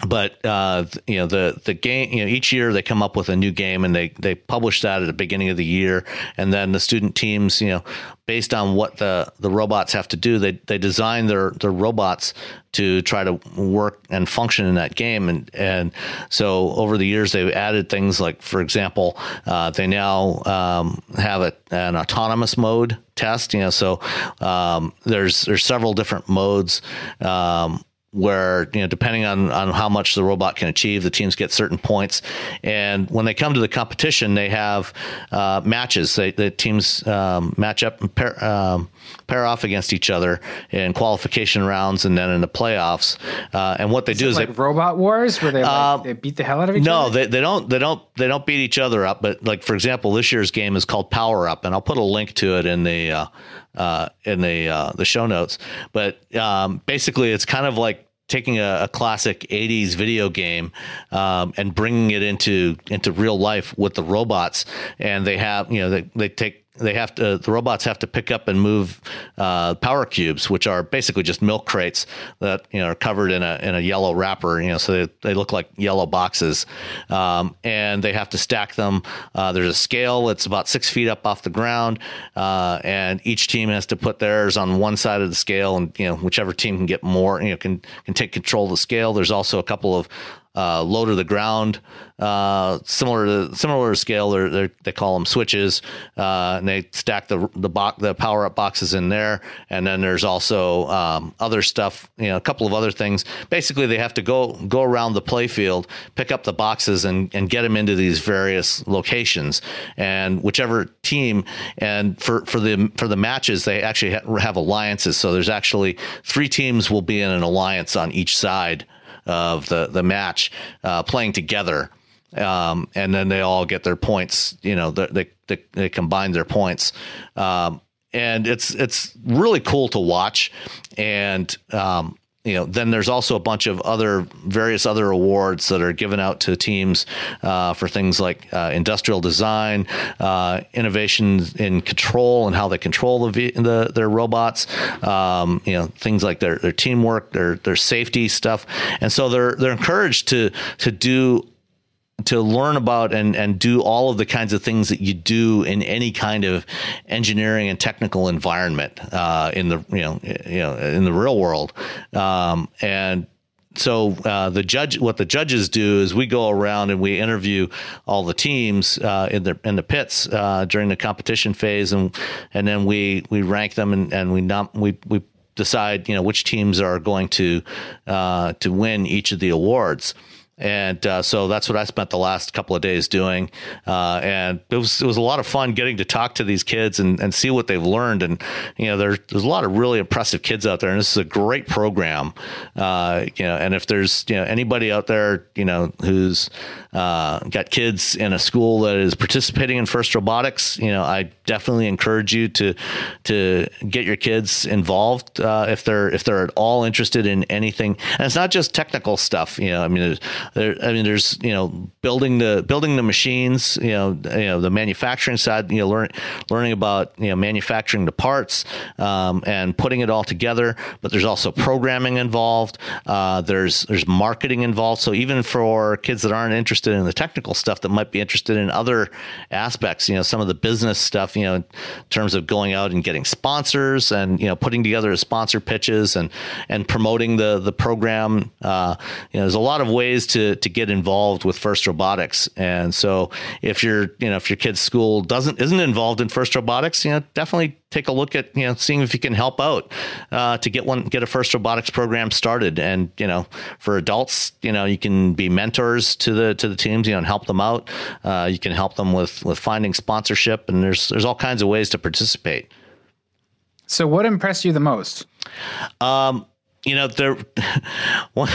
but uh, you know the the game you know each year they come up with a new game and they they publish that at the beginning of the year. And then the student teams you know based on what the the robots have to do they they design their their robots to try to work and function in that game. And and so over the years they've added things like for example uh, they now um, have a, an autonomous mode test you know so um, there's there's several different modes um, where you know depending on on how much the robot can achieve the teams get certain points. And when they come to the competition they have uh, matches. They, the teams um, match up and pair, um, pair off against each other in qualification rounds and then in the playoffs. Uh, and what they is do is like they robot wars where they, like, uh, they beat the hell out of each no, other? no they, they don't they don't they don't beat each other up. But like for example, this year's game is called Power Up, and I'll put a link to it in the uh, in the uh, the show notes. But um, basically, it's kind of like taking a, a classic 80s video game um, and bringing it into into real life with the robots and they have you know they, they take they have to the robots have to pick up and move uh, power cubes, which are basically just milk crates that you know are covered in a in a yellow wrapper. You know, so they, they look like yellow boxes, um, and they have to stack them. Uh, there's a scale that's about six feet up off the ground, uh, and each team has to put theirs on one side of the scale, and you know whichever team can get more, you know, can can take control of the scale. There's also a couple of uh, low to the ground, uh, similar to similar to scale. They're, they call them switches, uh, and they stack the the, box, the power up boxes in there. And then there's also um, other stuff, you know, a couple of other things. Basically, they have to go go around the playfield, pick up the boxes, and and get them into these various locations. And whichever team, and for for the for the matches, they actually ha- have alliances. So there's actually three teams will be in an alliance on each side of the the match uh, playing together. Um, and then they all get their points. You know, they they, they combine their points, um, and it's it's really cool to watch. And um, you know, then there's also a bunch of other various other awards that are given out to teams uh, for things like uh, industrial design, uh, innovation in control and how they control the, the their robots. Um, you know, things like their their teamwork, their their safety stuff, and so they're they're encouraged to to do to learn about and, and do all of the kinds of things that you do in any kind of engineering and technical environment uh, in the you know you know in the real world. Um, and so uh, the judge, what the judges do is we go around and we interview all the teams uh, in the in the pits uh, during the competition phase, and and then we we rank them and, and we nom- we we decide you know which teams are going to uh, to win each of the awards and uh, so that's what I spent the last couple of days doing. Uh, and it was it was a lot of fun getting to talk to these kids and, and see what they've learned. And you know, there's there's a lot of really impressive kids out there, and this is a great program. Uh, you know, and if there's you know anybody out there, you know, who's uh, got kids in a school that is participating in FIRST Robotics, you know, I definitely encourage you to to get your kids involved uh, if they're if they're at all interested in anything. And it's not just technical stuff. You know, I mean, there, I mean, there's you know building the building the machines. You know, you know the manufacturing side. You know, learn, learning about you know manufacturing the parts um, and putting it all together. But there's also programming involved. Uh, there's there's marketing involved. So even for kids that aren't interested interested in the technical stuff that might be interested in other aspects, you know, some of the business stuff, you know, in terms of going out and getting sponsors and, you know, putting together sponsor pitches and, and promoting the, the program. Uh, you know, there's a lot of ways to, to get involved with FIRST Robotics. And so if you're, you know, if your kid's school doesn't, isn't involved in FIRST Robotics, you know, definitely take a look at you know seeing if you can help out uh, to get one get a FIRST robotics program started. And you know for adults you know you can be mentors to the to the teams you know and help them out. Uh, you can help them with with finding sponsorship. And there's there's all kinds of ways to participate. So what impressed you the most? Um, you know there one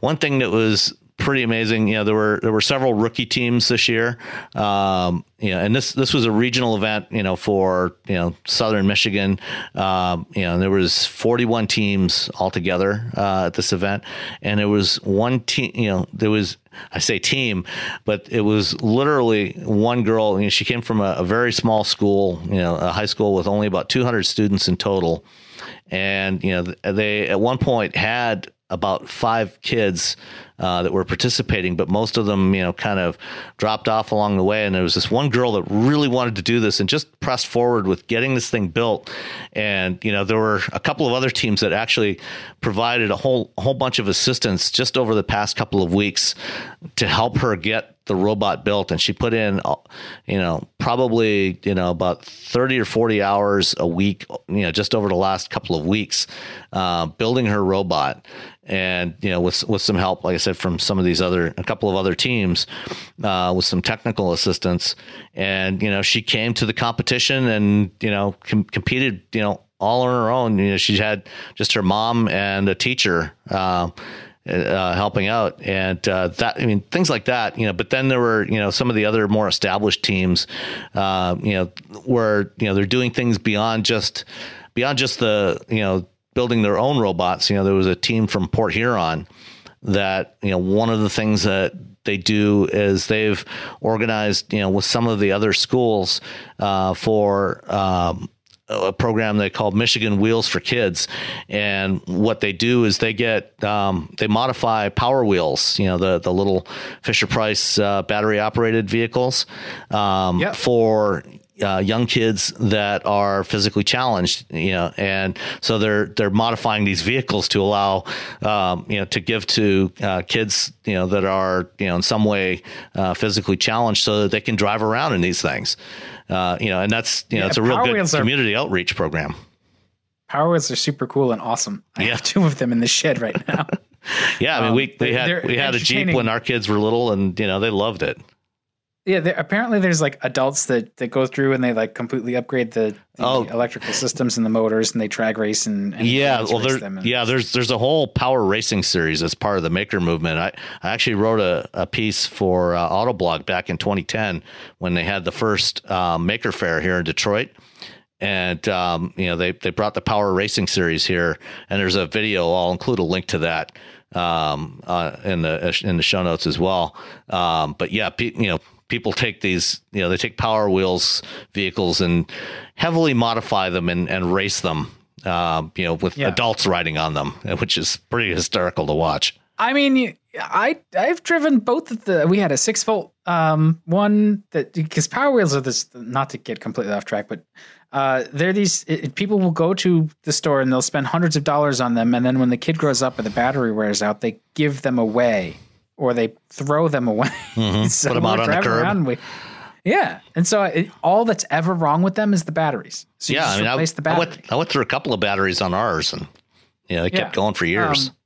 one thing that was pretty amazing. You know, there were there were several rookie teams this year. Um, you know, and this this was a regional event. You know, for you know Southern Michigan. Um, you know, there was 41 teams altogether uh, at this event, and it was one team. You know, there was I say team, but it was literally one girl. You know, she came from a, a very small school. You know, a high school with only about 200 students in total, and you know they at one point had about five kids uh, that were participating, but most of them, you know, kind of dropped off along the way. And there was this one girl that really wanted to do this and just pressed forward with getting this thing built. And you know, there were a couple of other teams that actually provided a whole whole bunch of assistance just over the past couple of weeks to help her get the robot built and she put in uh, you know probably you know about 30 or 40 hours a week you know just over the last couple of weeks uh, building her robot. And you know with with some help like i said from some of these other a couple of other teams uh, with some technical assistance. And you know she came to the competition and you know com- competed you know all on her own. You know she had just her mom and a teacher uh, uh, helping out. And uh, that I mean things like that you know but then there were you know some of the other more established teams uh, you know where you know they're doing things beyond just beyond just the you know building their own robots. You know there was a team from Port Huron that you know one of the things that they do is they've organized you know with some of the other schools uh, for um, a program they call Michigan Wheels for Kids, and what they do is they get um, they modify power wheels, you know the the little Fisher Price uh, battery operated vehicles um, yep. for uh, young kids that are physically challenged, you know, and so they're they're modifying these vehicles to allow, um, you know, to give to uh, kids, you know, that are you know in some way uh, physically challenged, so that they can drive around in these things, uh, you know, and that's you know yeah, it's a real good community are, outreach program. Power wheels are super cool and awesome. I yeah. have two of them in the shed right now. yeah, I mean, um, we we had we had a Jeep when our kids were little, and you know they loved it. Yeah, there, apparently there's like adults that, that go through and they like completely upgrade the, the oh. electrical systems and the motors and they drag race and, and yeah, well, there, and, yeah, there's there's a whole power racing series as part of the maker movement. I, I actually wrote a, a piece for uh, Autoblog back in 2010 when they had the first uh, Maker Faire here in Detroit and um, you know they they brought the power racing series here and there's a video i'll include a link to that um, uh, in the in the show notes as well um, but yeah you know people take these, you know, they take Power Wheels vehicles and heavily modify them and, and race them, uh, you know, with yeah. adults riding on them, which is pretty hysterical to watch. I mean, I I've driven both of the. We had a six volt um, one that because Power Wheels are this. Not to get completely off track, but uh, they're these it, people will go to the store and they'll spend hundreds of dollars on them, and then when the kid grows up and the battery wears out, they give them away or they throw them away. Mm-hmm. so Put them out on the curb. We, yeah, and so it, all that's ever wrong with them is the batteries. So yeah, I mean, I, the I, went, I went through a couple of batteries on ours, and you know, they kept yeah. going for years. Um,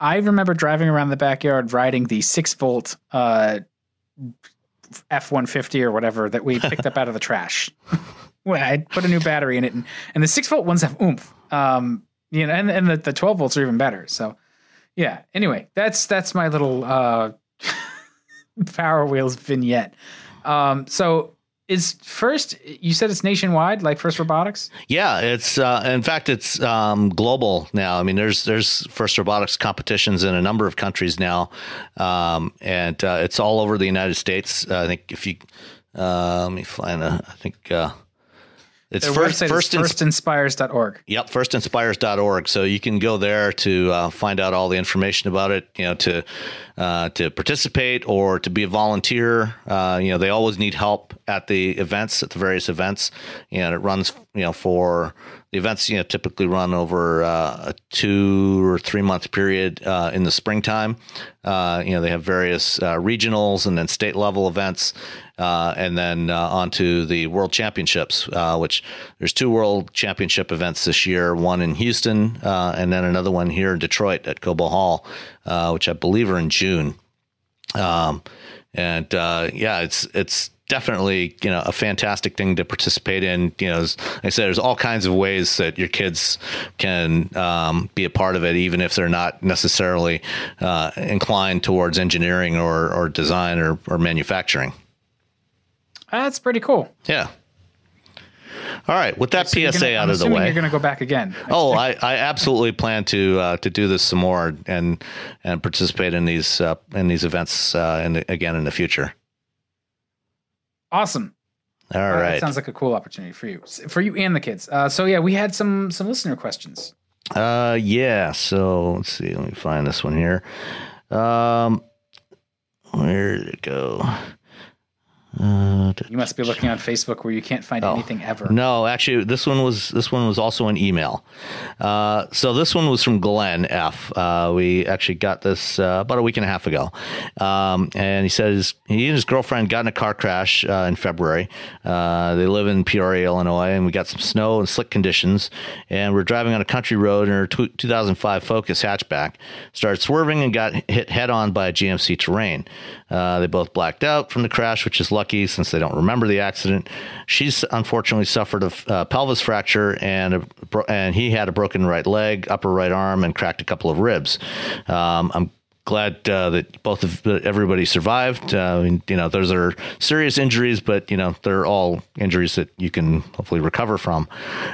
I remember driving around the backyard riding the six volt uh, F one fifty or whatever that we picked up out of the trash. when I put a new battery in it, and, and the six volt ones have oomph. Um, you know, and and the, the twelve volts are even better. So yeah. Anyway, that's that's my little uh, Power Wheels vignette. Um, so is first you said it's nationwide like first robotics yeah it's uh, in fact it's um, global now i mean there's there's first robotics competitions in a number of countries now um, and uh, it's all over the united states uh, i think if you uh, let me find a i think uh, it's Their first, first, firstinspires.org. Yep, firstinspires.org. So you can go there to uh, find out all the information about it. You know, to uh, to participate or to be a volunteer. Uh, you know, they always need help at the events, at the various events. And it runs, you know, for the events. You know, typically run over uh, a two or three month period uh, in the springtime. Uh, you know, they have various regionals and then state level events uh, and then uh, on to the World Championships, uh, which there's two World Championship events this year, one in Houston uh, and then another one here in Detroit at Cobo Hall, uh, which I believe are in June. Um, and uh, yeah, it's it's definitely you know a fantastic thing to participate in. You know, as I said, there's all kinds of ways that your kids can um, be a part of it, even if they're not necessarily uh, inclined towards engineering or or design or, or manufacturing. That's pretty cool. Yeah. All right, with that So PSA gonna- out I'm of the way. You're going to go back again. Oh, I, I absolutely plan to uh, to do this some more and and participate in these uh, in these events uh, in the, again in the future. Awesome. All Uh, right. That sounds like a cool opportunity for you, for you and the kids. Uh, so yeah, we had some some listener questions. Uh, yeah. So let's see. Let me find this one here. Um, where did it go? Uh, You must be looking on Facebook where you can't find anything ever. Oh. No, actually, this one was this one was also an email. Uh, so this one was from Glenn F. Uh, we actually got this uh, about a week and a half ago, um, and he says he and his girlfriend got in a car crash uh, in February. Uh, they live in Peoria, Illinois, and we got some snow and slick conditions. And we're driving on a country road in our tw 2005 Focus hatchback. Started swerving and got hit head on by a GMC Terrain. Uh, they both blacked out from the crash, which is lucky since they don't remember the accident. She's unfortunately suffered a uh, pelvis fracture and a, and he had a broken right leg, upper right arm, and cracked a couple of ribs. Um, I'm glad uh, that both of everybody survived. Uh, mean, you know, those are serious injuries, but you know, they're all injuries that you can hopefully recover from.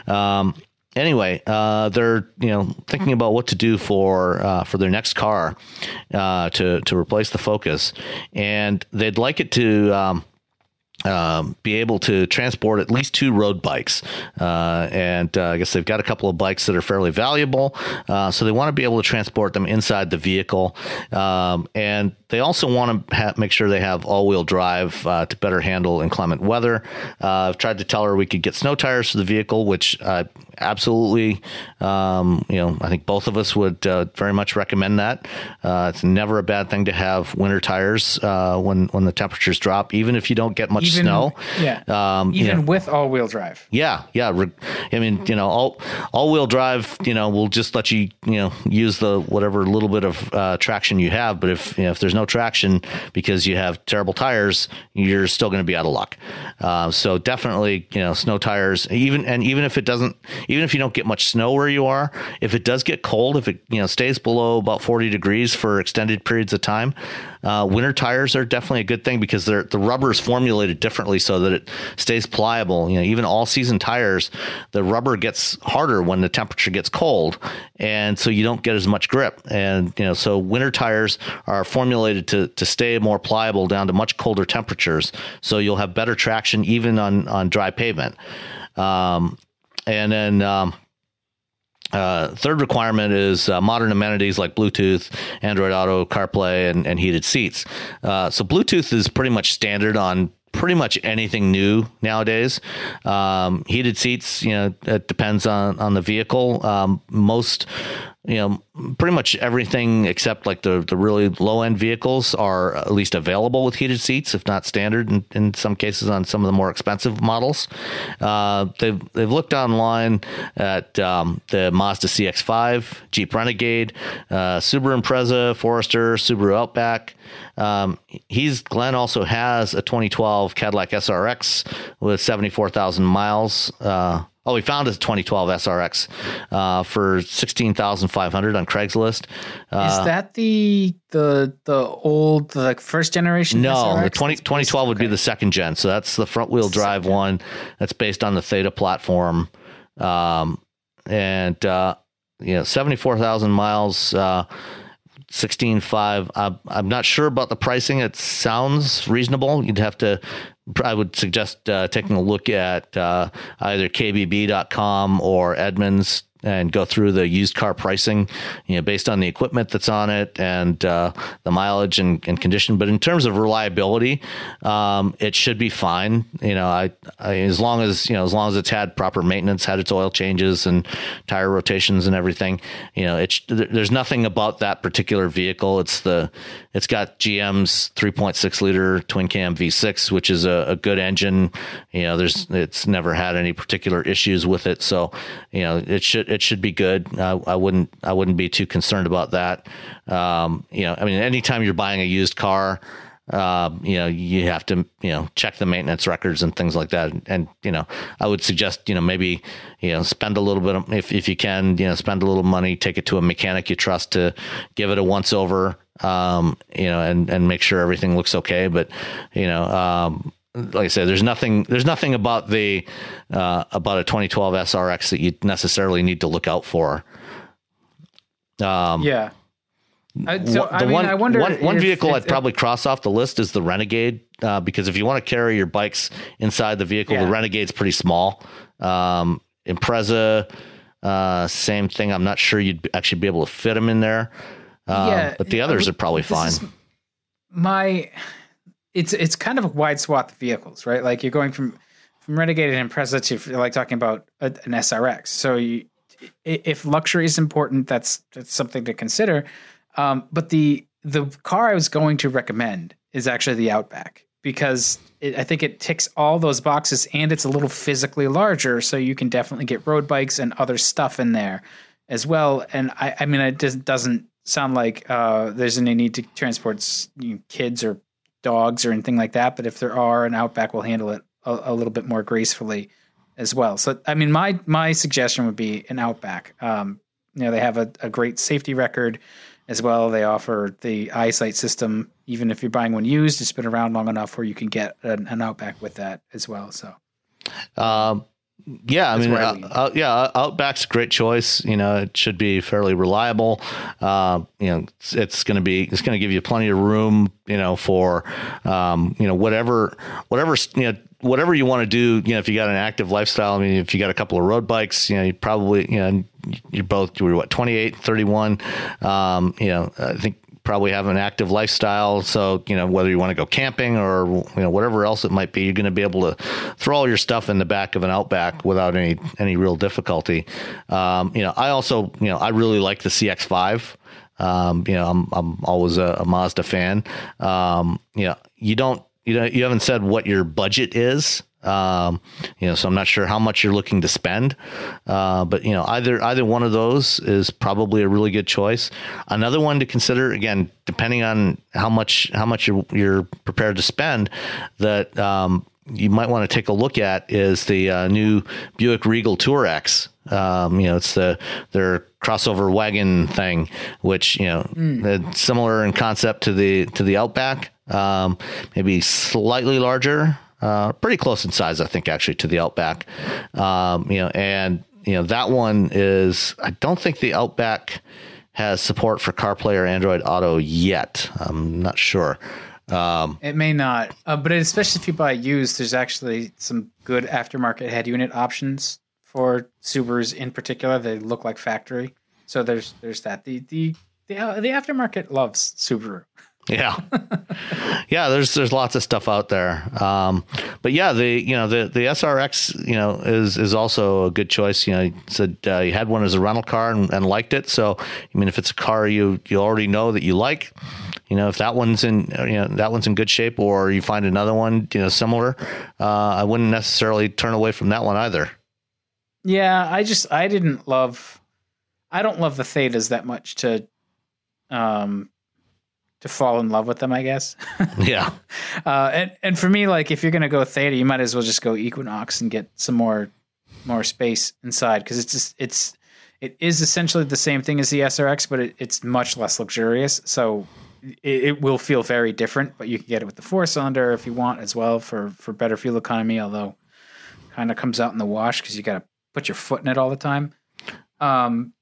Um, anyway, uh, they're you know thinking about what to do for uh, for their next car uh, to to replace the Focus, and they'd like it to. Um, um, be able to transport at least two road bikes. Uh, and uh, I guess they've got a couple of bikes that are fairly valuable. Uh, so they want to be able to transport them inside the vehicle. Um, and they also want to ha- make sure they have all wheel drive uh, to better handle inclement weather. Uh, I've tried to tell her we could get snow tires for the vehicle, which uh, absolutely, um, you know, I think both of us would uh, very much recommend that. It's never a bad thing to have winter tires when when the temperatures drop, even if you don't get much Even snow. yeah, Um, you even know, with all wheel drive. yeah, yeah. I mean, you know, all all wheel drive, you know, will just let you, you know, use the whatever little bit of uh, traction you have. But if you know, if there's no traction because you have terrible tires, you're still going to be out of luck. Uh, so definitely, you know, snow tires. Even and even if it doesn't, even if you don't get much snow where you are, if it does get cold, if it you know stays below about 40 degrees for extended periods of time, uh, winter tires are definitely a good thing because they're the rubber is formulated differently so that it stays pliable. You know, even all season tires, the rubber gets harder when the temperature gets cold, and so you don't get as much grip. And you know, so winter tires are formulated to to stay more pliable down to much colder temperatures, so you'll have better traction even on on dry pavement. Um, and then. Um, uh, third requirement is uh, modern amenities like Bluetooth, Android Auto, CarPlay, and, and heated seats. Uh, so Bluetooth is pretty much standard on pretty much anything new nowadays. Um, heated seats, you know, it depends on on the vehicle. Um, most you know, pretty much everything except like the, the really low end vehicles are at least available with heated seats, if not standard in, in some cases on some of the more expensive models. Uh, they've, they've looked online at um, the Mazda CX5, Jeep Renegade, uh, Subaru Impreza, Forester, Subaru Outback. Um, he's Glenn also has a 2012 Cadillac SRX with 74,000 miles. Uh, Oh, we found a 2012 SRX uh, for sixteen thousand five hundred on Craigslist. Uh, Is that the the the old the like first generation? no, SRX? the 20, 2012 would be the second gen. So that's the front wheel drive one. That's based on the Theta platform, um, and uh, you know seventy four thousand miles. Uh, Sixteen five. I'm I'm not sure about the pricing. It sounds reasonable. You'd have to. I would suggest uh, taking a look at uh, either KBB.com or Edmunds and go through the used car pricing, you know, based on the equipment that's on it and uh, the mileage and, and condition. But in terms of reliability, um, it should be fine. You know, I, I as long as you know as long as it's had proper maintenance, had its oil changes and tire rotations and everything. You know, it's there's nothing about that particular vehicle. It's the it's got GM's 3.6 liter twin cam V6, which is a, a good engine. You know, there's it's never had any particular issues with it, so you know it should it should be good. I, wouldn't I wouldn't be too concerned about that. Um, you know, I mean, anytime you're buying a used car. uh, you know, you have to, you know, check the maintenance records and things like that. And, you know, I would suggest, you know, maybe, you know, spend a little bit of, if, if you can, you know, spend a little money, take it to a mechanic you trust to give it a once over, um, you know, and, and make sure everything looks okay. But, you know, um, like I said, there's nothing, there's nothing about the, uh, about a 2012 SRX that you necessarily need to look out for. Um, yeah. I, so, the I mean, one, I wonder one, one if, vehicle if, I'd if, probably cross off the list is the Renegade, uh, because if you want to carry your bikes inside the vehicle, yeah. the Renegade's pretty small. Um, Impreza, uh, same thing. I'm not sure you'd actually be able to fit them in there. Um, yeah, but the others are probably fine. My, it's it's kind of a wide swath of vehicles, right? Like you're going from from Renegade and Impreza to like talking about a, an SRX. So you, if luxury is important, that's that's something to consider. Um, but the the car I was going to recommend is actually the Outback because it, I think it ticks all those boxes and it's a little physically larger, so you can definitely get road bikes and other stuff in there as well. And I, I mean, it just doesn't sound like uh, there's any need to transport you know, kids or dogs or anything like that. But if there are, an Outback will handle it a, a, little bit more gracefully as well. So, I mean, my my suggestion would be an Outback. Um, you know, they have a, a great safety record as well. They offer the eyesight system, even if you're buying one used, it's been around long enough where you can get an, an Outback with that as well. So, um, yeah, I mean, uh, uh, yeah, Outback's a great choice. You know, it should be fairly reliable. Uh, you know, it's, it's going to be it's going to give you plenty of room. You know, for um, you know whatever whatever you know whatever you want to do, you know, if you got an active lifestyle, I mean, if you got a couple of road bikes, you know, you probably, you know, you're both, you were what, 28, 31. Um, you know, I think probably have an active lifestyle. So, you know, whether you want to go camping or, you know, whatever else it might be, you're going to be able to throw all your stuff in the back of an Outback without any, any real difficulty. Um, you know, I also, you know, I really like the CX5. Um, you know, I'm, I'm always a, a Mazda fan. Um, you know, you don't, you know, you haven't said what your budget is. Um, you know, so I'm not sure how much you're looking to spend, uh, but you know, either either one of those is probably a really good choice. Another one to consider, again, depending on how much how much you're, you're prepared to spend, that um, you might want to take a look at is the uh, new Buick Regal TourX. Um, you know, it's the their crossover wagon thing, which you know, mm. similar in concept to the to the Outback, um, maybe slightly larger uh, pretty close in size, I think, actually, to the Outback. Um, you know, and you know that one is. I don't think the Outback has support for CarPlay or Android Auto yet. I'm not sure. Um, it may not, uh, but especially if you buy used, there's actually some good aftermarket head unit options for Subarus in particular. They look like factory, so there's there's that. The the the, uh, the aftermarket loves Subaru. Yeah, yeah. There's there's lots of stuff out there, um, but yeah, the you know the the SRX you know is is also a good choice. You know, you said uh, you had one as a rental car and, and, liked it. So I mean, if it's a car you you already know that you like, you know, if that one's in you know that one's in good shape, or you find another one you know similar, uh, I wouldn't necessarily turn away from that one either. Yeah, I just I didn't love, I don't love the Thetas that much to, um to fall in love with them, I guess. yeah. Uh, and and for me, like if you're gonna go Theta, you might as well just go Equinox and get some more more space inside because it's just it's it is essentially the same thing as the SRX, but it, it's much less luxurious. So it, it, will feel very different. But you can get it with the four cylinder if you want as well for for better fuel economy. Although kind of comes out in the wash because you got to put your foot in it all the time. Um,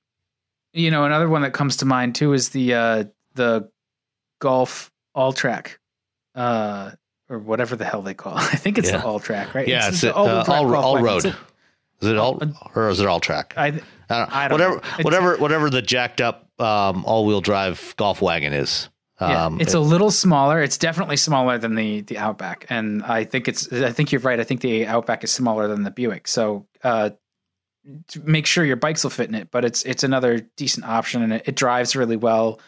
you know, another one that comes to mind too is the uh, the Golf Alltrack, uh, or whatever the hell they call. it. I think it's yeah. the Alltrack, right? Yeah, it's, it's, all, uh, all, all road. Is it all or is it Alltrack? I, I don't, I don't whatever, know. whatever, whatever the jacked up um, all wheel drive golf wagon is. Yeah, um, it's it, a little smaller. It's definitely smaller than the the Outback, and I think it's. I think you're right. I think the Outback is smaller than the Buick. So uh, make sure your bikes will fit in it. But it's it's another decent option, and it, it drives really well.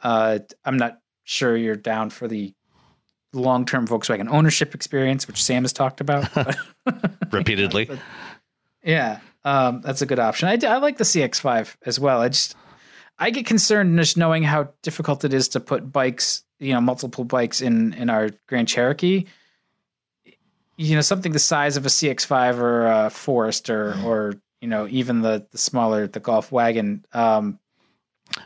Uh, I'm not sure you're down for the long term Volkswagen ownership experience, which Sam has talked about repeatedly. yeah, um, that's a good option. I, I like the CX5 as well. I just I get concerned just knowing how difficult it is to put bikes, you know, multiple bikes in in our Grand Cherokee. You know, something the size of a CX5 or a Forester, or you know, even the the smaller the Golf wagon. Um,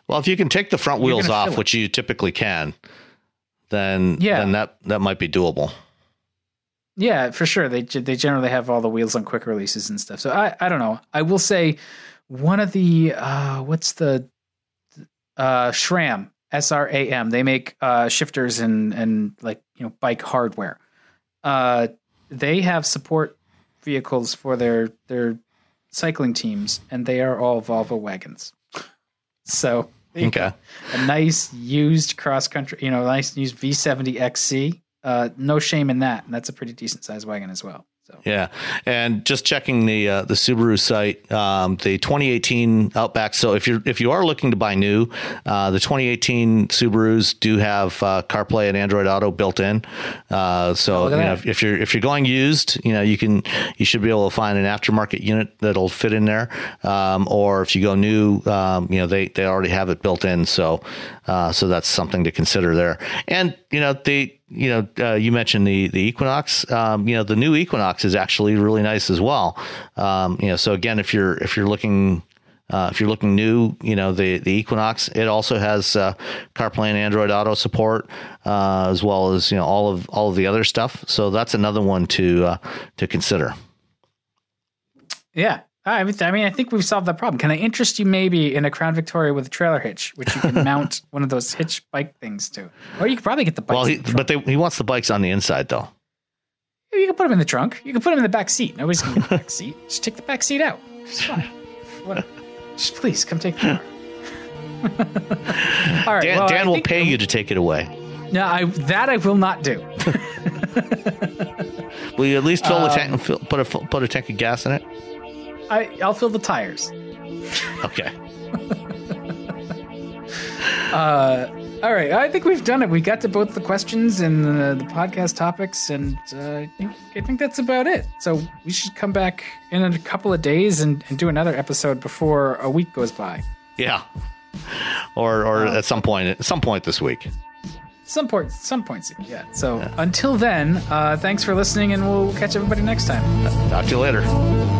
Well, if you can take the front wheels off, which you typically can, then Yeah. then that that might be doable. Yeah, for sure. They they generally have all the wheels on quick releases and stuff. So I I don't know. I will say one of the uh what's the uh SRAM S R A M. They make uh shifters and and like you know bike hardware. Uh, they have support vehicles for their their cycling teams, and they are all Volvo wagons. So. Okay. a nice used cross country, you know, nice used V70 XC. Uh, no shame in that, and that's a pretty decent sized wagon as well. So Yeah, and just checking the uh, the Subaru site, um, the 2018 Outback. So if you're if you are looking to buy new, uh, the 2018 Subarus do have uh, CarPlay and Android Auto built in. Uh, so look you know if, if you're if you're going used, you know you can you should be able to find an aftermarket unit that'll fit in there. Um, or if you go new, um, you know they they already have it built in. So uh, so that's something to consider there. And you know they you know, uh, you mentioned the the Equinox. Um, you know, the new Equinox is actually really nice as well. Um, you know, so again, if you're if you're looking uh, if you're looking new, you know, the the Equinox it also has uh, CarPlay and Android Auto support uh, as well as you know all of all of the other stuff. So that's another one to uh, to consider. yeah, I mean, I mean, I think we've solved that problem. Can I interest you maybe in a Crown Victoria with a trailer hitch, which you can mount one of those hitch bike things to, or you could probably get the bike. Well, he, but they, he wants the bikes on the inside though. you can put them in the trunk. You can put them in the back seat. Nobody's going to get the back seat. Just take the back seat out. It's fine. What? Just please come take the car. All right, Dan, well, Dan will pay you to take it away. No, I that I will not do. Will you at least fill the Um, tank? Fill, put a put a tank of gas in it? I I'll fill the tires. Okay. Uh, all right, I think we've done it. We got to both the questions and the, the podcast topics, and uh, I, think, that's about it. So we should come back in a couple of days and, and do another episode before a week goes by. Yeah. Or or at some point at some point this week. Some point, some points. Yeah. So until then, uh, thanks for listening, and we'll catch everybody next time. Talk to you later.